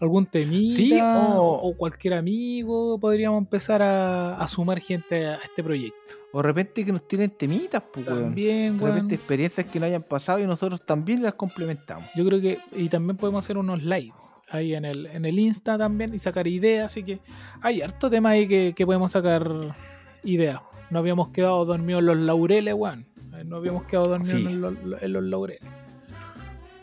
Algún temita Sí, o... o- o cualquier amigo, podríamos empezar a, a sumar gente a este proyecto. O de repente que nos tienen temitas, pues, weón. También, De weón. repente experiencias que no hayan pasado y nosotros también las complementamos. Yo creo que, y también podemos hacer unos live ahí en el, en el Insta también y sacar ideas, así que hay harto tema ahí que, que podemos sacar ideas. No habíamos quedado dormidos en los laureles, weón. Eh, No habíamos quedado dormidos Sí. en, los, en los laureles.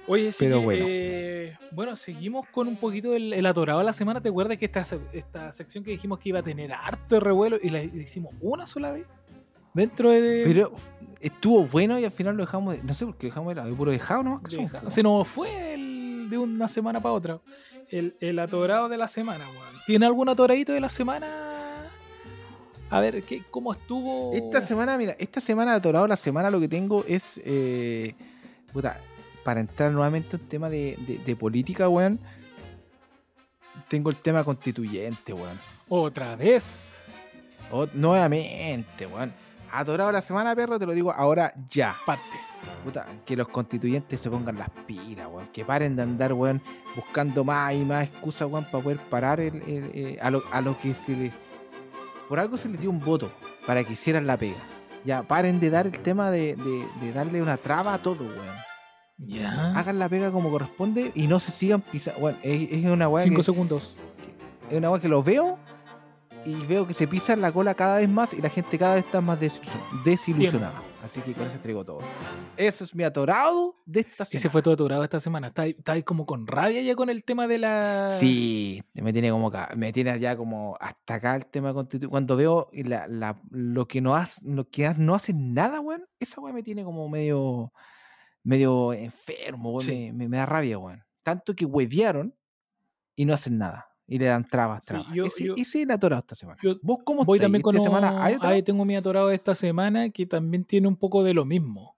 Oye, sí Pero que, bueno. eh, bueno, seguimos con un poquito el, el atorado de la semana. ¿Te acuerdas que esta, esta sección que dijimos que iba a tener harto de revuelo y la hicimos una sola vez? Dentro de... Pero estuvo bueno y al final lo dejamos, de- no sé por qué dejamos de puro dejado nomás que de- somos, po, se nos fue el- de una semana para otra. El, el atorado de la semana, weón. ¿Tiene algún atoradito de la semana? A ver, ¿qué, ¿cómo estuvo? Esta semana, mira, esta semana de atorado la semana lo que tengo es. eh, puta, para entrar nuevamente en tema de, política, weón. Tengo el tema constituyente, weón. Otra vez. Nuevamente, weón. Atorado la semana, perro, te lo digo ahora ya. Parte. Puta, que los constituyentes se pongan las pilas, weón. Que paren de andar, weón, buscando más y más excusas, weón, para poder parar el, el- eh, a, lo, a lo que se les. Por algo se les dio un voto para que hicieran la pega. Ya, paren de dar el tema de, de- de darle una traba a todo, weón. Ya. Hagan la pega como corresponde y no se sigan pisando. Bueno, es, es una weá Cinco que, segundos. es una weá que lo veo y veo que se pisan la cola cada vez más y la gente cada vez está más desilu- desilusionada. Así que con eso traigo todo. Eso es mi atorado de esta semana. Ese fue todo atorado esta semana. Está ahí, está ahí como con rabia ya con el tema de la. Sí, me tiene como ca- me tiene ya como hasta acá el tema constitucional. Cuando veo la- la- lo que no hace, lo que no hacen nada, weón, esa weá me tiene como medio medio enfermo, weón, Sí. me, me- me da rabia, weón. Tanto que huevearon y no hacen nada. Y le dan trabas, Sí, trabas. yo- ese, yo- atorado esta semana. yo ¿Vos cómo Voy estáis? también con ¿Esta semana hay ahí tengo mi atorado de esta semana que también tiene un poco de lo mismo.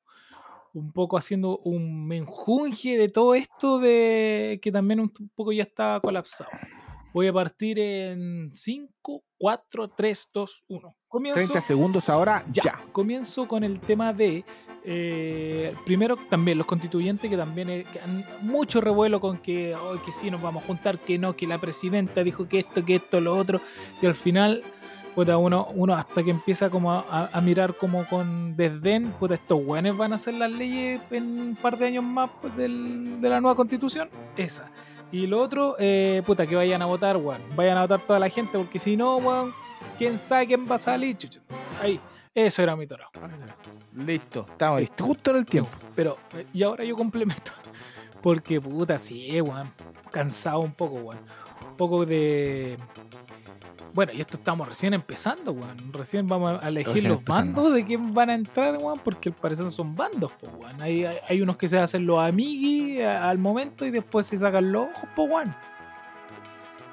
Un poco haciendo un menjunje de todo esto de que también un poco ya está colapsado. Voy a partir en 5, 4, 3, 2, 1. Comienzo. 30 segundos ahora, Ya, ya. comienzo con el tema de. eh, primero, también los constituyentes que también eh, que han mucho revuelo con que, "Ay, que sí nos vamos a juntar, que no, que la presidenta dijo que esto, que esto, lo otro. Y al final, puta, uno, uno hasta que empieza como a, a- a mirar como con desdén, puta, estos güeyes van a hacer las leyes en un par de años más pues, del- de la nueva constitución. Esa. Y lo otro, eh, puta, que vayan a votar, weón. Vayan a votar toda la gente, porque si no, weón, quién sabe quién va a salir, chucha. Ahí, eso era mi toro. Listo, estamos ahí, justo en el tiempo. Pero, eh, y ahora yo complemento. *laughs* Porque, puta, sí, weón. Cansado un poco, weón. Un poco de. Bueno, y esto estamos recién empezando, weón. Recién vamos a elegir Recién los empezando. bandos de quién van a entrar, weón. Porque al parecer son bandos, pues, weón. Hay, hay, hay unos que se hacen los amigui eh, al momento y después se sacan los ojos, pues, weón.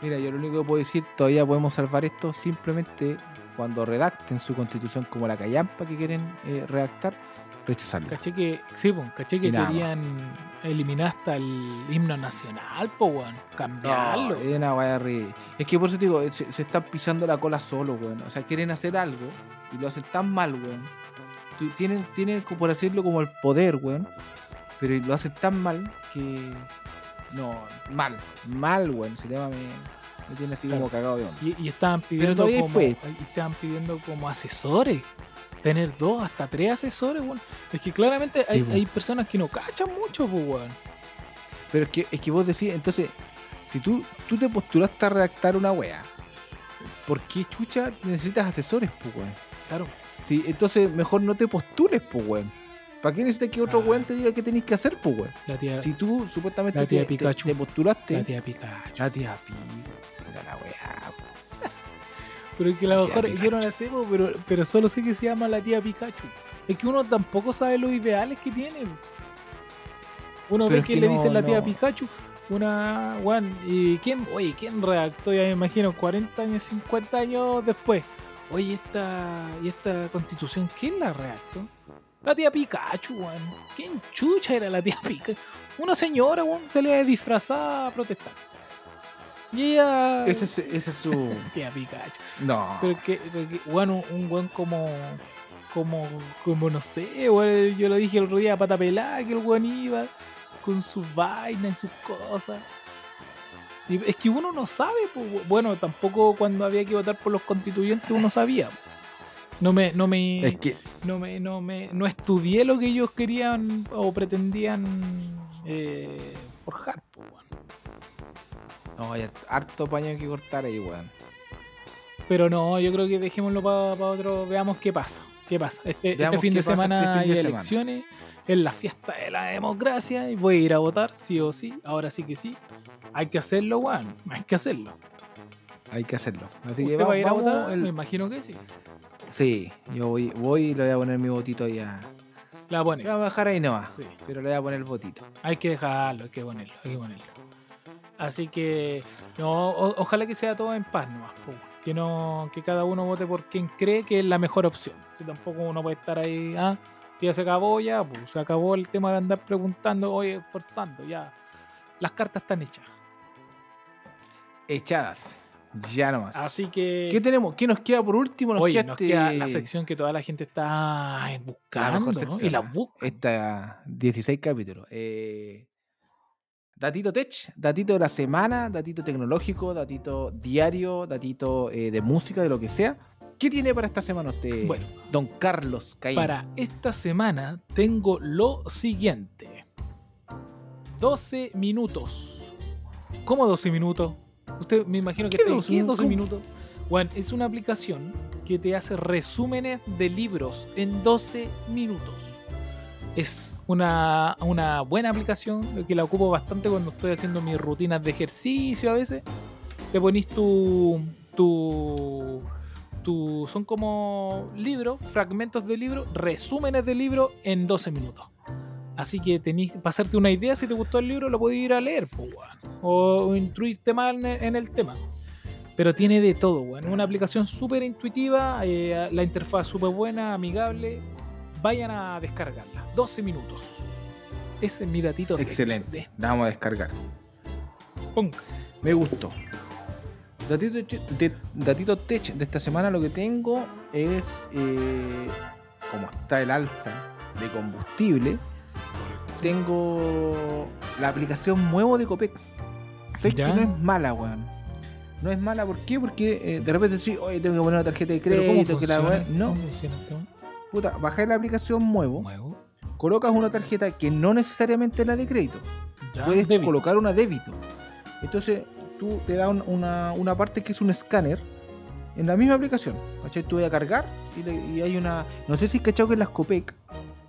Mira, yo lo único que puedo decir, todavía podemos salvar esto simplemente cuando redacten su constitución como la callampa que quieren eh, redactar, rechazarlo. Caché que, sí, pues, caché que querían eliminar hasta el himno nacional, pues, weón. Cambiarlo. No, es una. Es que por eso te digo, se, se están pisando la cola solo, weón. O sea, quieren hacer algo y lo hacen tan mal, weón. Tienen, tienen, por decirlo, como el poder, weón. Pero lo hacen tan mal que. No, mal, mal, weón. Ese tema me, me tiene así como cagado de onda. Y, y estaban pidiendo como, fue. y estaban pidiendo como asesores. Tener dos, hasta tres asesores, weón. Es que claramente hay, personas que no cachan mucho, pues, weón. Pero es que, es que vos decís, entonces, si tú, tú te postulaste a redactar una wea, ¿por qué chucha necesitas asesores, pues, weón? Claro. Sí, entonces mejor no te postules, pues, weón. ¿Para qué necesitas que otro Ah. weón te diga qué tenés que hacer, pues, weón? La tía, Si tú supuestamente La tía te, Pikachu. te postulaste. la tía Pikachu. La tía Pi. Pero es que a lo mejor yo no la sé, pero, pero solo sé que se llama la tía Pikachu. Es que uno tampoco sabe los ideales que tiene. Uno Pero ve es que, que le no, dicen la tía no. Pikachu, una weón, y quién, oye, ¿quién redactó? Ya me imagino 40 años, 50 años después. Oye, esta, y esta constitución, ¿quién la redactó? La tía Pikachu, weón. ¿Quién chucha era la tía Pikachu? Una señora, weón, se le disfrazaba a protestar. Y ella. Ese, es- ese es su. *laughs* Tía Pikachu. No. Pero que, pero que, bueno, un buen como. Como, como no sé, weón, yo lo dije el otro día, pata pelada, que el weón iba con sus vainas y sus cosas. Y es que uno no sabe, pues, bueno, tampoco cuando había que votar por los constituyentes uno sabía. No me, no me, Es que no me, no me, no estudié lo que ellos querían o pretendían eh, forjar, pues, weón. No, hay harto paño que cortar ahí, weón. Pero no, yo creo que dejémoslo para otro, veamos qué pasa. ¿Qué pasa? Este, este fin de pasa este semana fin de hay semana. elecciones, es la fiesta de la democracia y voy a ir a votar, sí o sí, ahora sí que sí. Hay que hacerlo, weón, hay que hacerlo. Hay que hacerlo. Así que ¿Usted va a ir a votar? el- Me imagino que sí. Sí, yo voy, voy y le voy a poner mi votito ahí a. La pone. Voy a dejar ahí nomás. Sí. Pero le voy a poner el votito. Hay que dejarlo, hay que ponerlo, hay que ponerlo. Así que, no, o- ojalá que sea todo en paz nomás, po, que no, que cada uno vote por quien cree que es la mejor opción. Si tampoco uno puede estar ahí, ah, si ya se acabó ya, pues se acabó el tema de andar preguntando, oye, forzando, ya. Las cartas están hechas. Echadas. Ya nomás. Así que, ¿Qué tenemos? ¿Qué nos queda por último? Nos oye, queda nos este- queda la sección que toda la gente está eh, buscando, sección, y la busca. Esta 16 capítulos. Eh, datito tech, datito de la semana, datito tecnológico, datito diario, datito eh, de música, de lo que sea. ¿Qué tiene para esta semana usted, Bueno, don Carlos Caín? Para esta semana tengo lo siguiente. 12 minutos. ¿Cómo 12 minutos? Usted me imagino que ¿Qué está 12 ¿qué 12 minutos? minutos. Bueno, es una aplicación que te hace resúmenes de libros en 12 minutos. Es una, una buena aplicación que la ocupo bastante cuando estoy haciendo mis rutinas de ejercicio a veces. Te ponís tu, tu, son como libros, fragmentos de libro, resúmenes de libro en 12 minutos. Así que tenéis, para hacerte una idea, si te gustó el libro, lo podéis ir a leer, o, instruirte más en, el tema. Pero tiene de todo, weón. Una aplicación súper intuitiva, eh, la interfaz súper buena, amigable. Vayan a descargarla. 12 minutos. Ese es mi datito. Excelente. de La vamos a semana. descargar. Ponga. Me gustó. Datito, tech- de, datito tech de esta semana lo que tengo es, eh, como está el alza de combustible, tengo la aplicación Muevo de Copec. Sé que no es mala, weón. No es mala, ¿por qué? Porque eh, de repente sí, oye, tengo que poner una tarjeta de Pero ¿cómo crédito, que la weá- No, ¿Cómo? Puta, bajé la aplicación Muevo, Muevo. colocas una tarjeta que no necesariamente es la de crédito Ya, puedes débito. colocar una débito. Entonces, tú te da un- una, una parte que es un escáner en la misma aplicación. ¿Cachai? Tú vas a cargar y, le- y hay una. No sé si es cachado que en las COPEC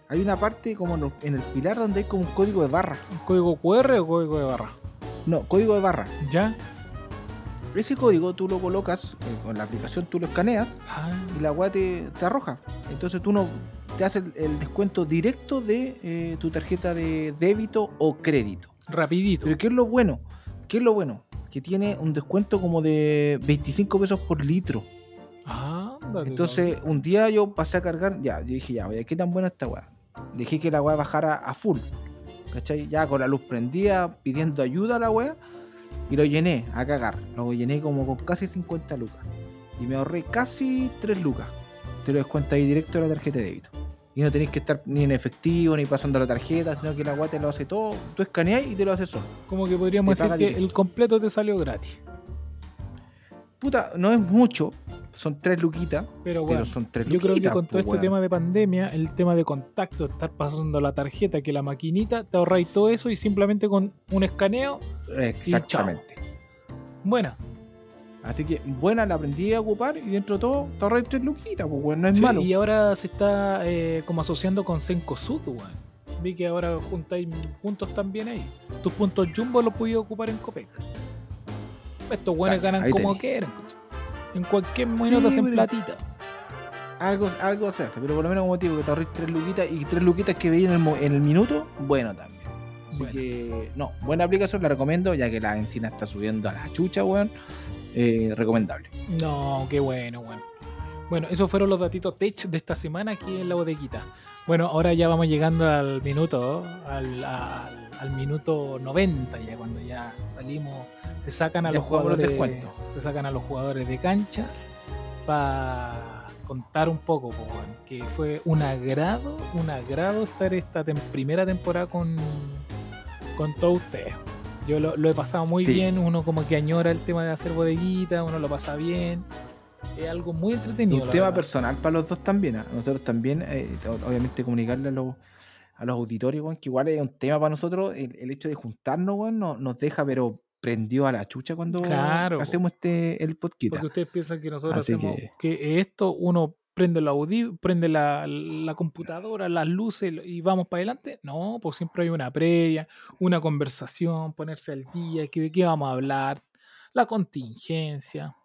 hay una parte como en, los- en el pilar donde hay como un código de barra. ¿Un código QR o código de barra? No, código de barra. ¿Ya? Ese código tú lo colocas, eh, con la aplicación tú lo escaneas Ah, y la weá te, te arroja. Entonces tú no te hace el, el descuento directo de eh, tu tarjeta de débito o crédito. rapidito. Pero ¿qué es lo bueno? ¿Qué es lo bueno? Que tiene un descuento como de 25 pesos por litro. Ah, Entonces, un día yo pasé a cargar, ya, yo dije, ya, oye, ¿qué tan buena esta weá? Dejé que la weá bajara a full. ¿Cachai? Ya con la luz prendida, pidiendo ayuda a la weá. Y lo llené a cagar. Lo llené como con casi 50 lucas. Y me ahorré casi 3 lucas. Te lo descuento ahí directo de la tarjeta de débito. Y no tenéis que estar ni en efectivo ni pasando la tarjeta, sino que la te lo hace todo. Tú escaneas y te lo hace solo. Como que podríamos decir que directo. el completo te salió gratis. Puta, no es mucho. Son 3 luquitas. Pero bueno, pero son 3 yo creo que con todo este weón. tema de pandemia, el tema de contacto, estar pasando la tarjeta, que la maquinita, te ahorráis todo eso y simplemente con un escaneo, Exactamente. bueno, Así que buena, la aprendí a ocupar y dentro de todo te ahorras 3 luquitas, pues weón, no es Sí, malo. Y ahora se está eh, como asociando con Sencosud, weón. Vi que ahora juntáis puntos también ahí. Tus puntos Jumbo los podías ocupar en Copec. Estos Cacha, ganan como tenés. quieran. En cualquier minuto hacen pero- platita. Algo, algo se hace, pero por lo menos como te digo, que te ahorres 3 luquitas y 3 luquitas que veis en el, mo- en el minuto, bueno también. Así que, no, buena aplicación, la recomiendo, ya que la encina está subiendo a la chucha, weón. Eh, recomendable. No, qué bueno, weón. Bueno, esos fueron los datitos tech de esta semana aquí en la bodeguita. Bueno, ahora ya vamos llegando al minuto, al, al- al minuto 90 ya, cuando ya salimos, se sacan a Ya los jugadores, descuentos. se sacan a los jugadores de cancha para contar un poco, que fue un agrado, un agrado estar esta tem- primera temporada con, con todos ustedes. Yo lo, lo he pasado muy Sí. bien, uno como que añora el tema de hacer bodeguita, uno lo pasa bien. Es algo muy entretenido. un tema verdad. personal para los dos también. ¿ah? Nosotros también, eh, obviamente, comunicarle a los, a los auditorios, que igual es un tema para nosotros. El, el hecho de juntarnos, weón, no- nos deja, pero prendió a la chucha cuando Claro, hacemos este el podcast. Porque ustedes piensan que nosotros Así hacemos que- que... esto, uno prende la prende la, la computadora, las luces y vamos para adelante. No, pues siempre hay una previa, una conversación, ponerse al día, que de qué vamos a hablar, la contingencia.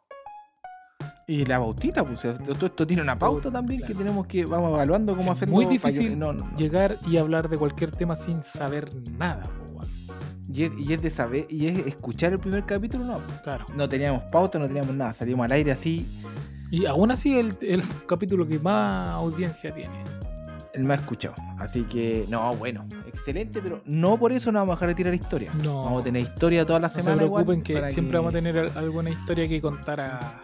Y la bautita, pues o sea, todo esto tiene una pauta también que tenemos que vamos evaluando cómo Es hacerlo. muy que- difícil no, no, no. Llegar y hablar de cualquier tema sin saber nada. Y, es, y es de saber, y es escuchar el primer capítulo, no. Claro. No teníamos pauta, no teníamos nada. Salimos al aire así, Y aún así el, el *laughs* capítulo que más audiencia tiene. el más escuchado. Así que, no, bueno, excelente, pero no por eso nos vamos a dejar de tirar historia. No. Vamos a tener historia toda la No se semana. igual, preocupen que siempre vamos a tener al- alguna historia que contar a-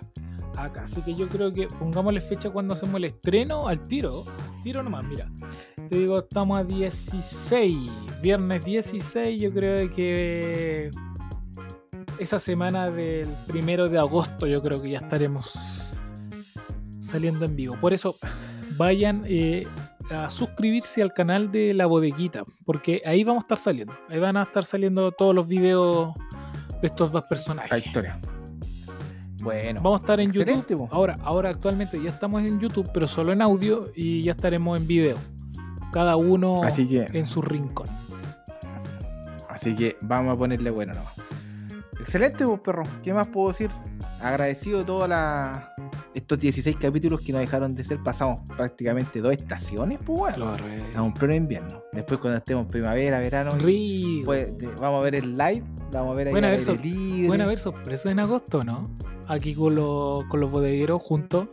acá. Así que yo creo que pongámosle fecha cuando hacemos el estreno al tiro. Al tiro nomás, mira. Te digo, estamos a 16. Viernes 16, yo creo que esa semana del primero de agosto yo creo que ya estaremos saliendo en vivo. Por eso vayan eh, a suscribirse al canal de La Bodeguita, porque ahí vamos a estar saliendo. Ahí van a estar saliendo todos los videos de estos dos la personajes. historia. Bueno, Vamos a estar en YouTube. po. Ahora, ahora actualmente ya estamos en YouTube, pero solo en audio y ya estaremos en video. Cada uno Así que, en su rincón. así que vamos a ponerle bueno nomás. Excelente, pues, perro. ¿Qué más puedo decir? Agradecido de todos estos 16 capítulos que nos dejaron de ser. Pasamos prácticamente dos estaciones, pues, bueno. Estamos en pleno invierno. Después, cuando estemos en primavera, verano, pues, vamos a ver el live. Vamos a ver ahí libre. Pueden haber sorpresas en agosto, ¿no? Aquí con, los con los bodegueros juntos.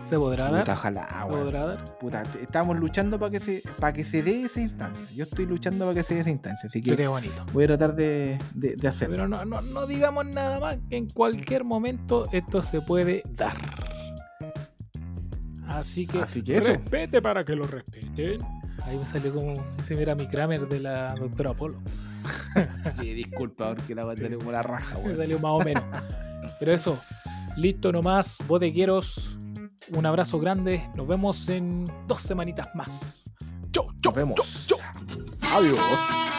¿Se podrá dar? Puta, ojalá, ¿Se podrá dar? Puta, estamos luchando para que se para que se dé esa instancia. Yo estoy luchando para que se dé esa instancia, así que Sería bonito. voy a tratar de, de, de hacerlo. Pero no, no, no digamos nada más, que en cualquier momento esto se puede dar. Así que, Así que eso. respete para que lo respeten. Ahí me salió como ese mira mi Kramer de la doctora Polo. Disculpa, porque la voy a Sí. como la raja, *laughs* weón. salió más o menos. Pero eso, listo nomás, bodegueros. Un abrazo grande. Nos vemos en dos semanitas más. Chau, chau, Nos vemos. chau, chau. Adiós.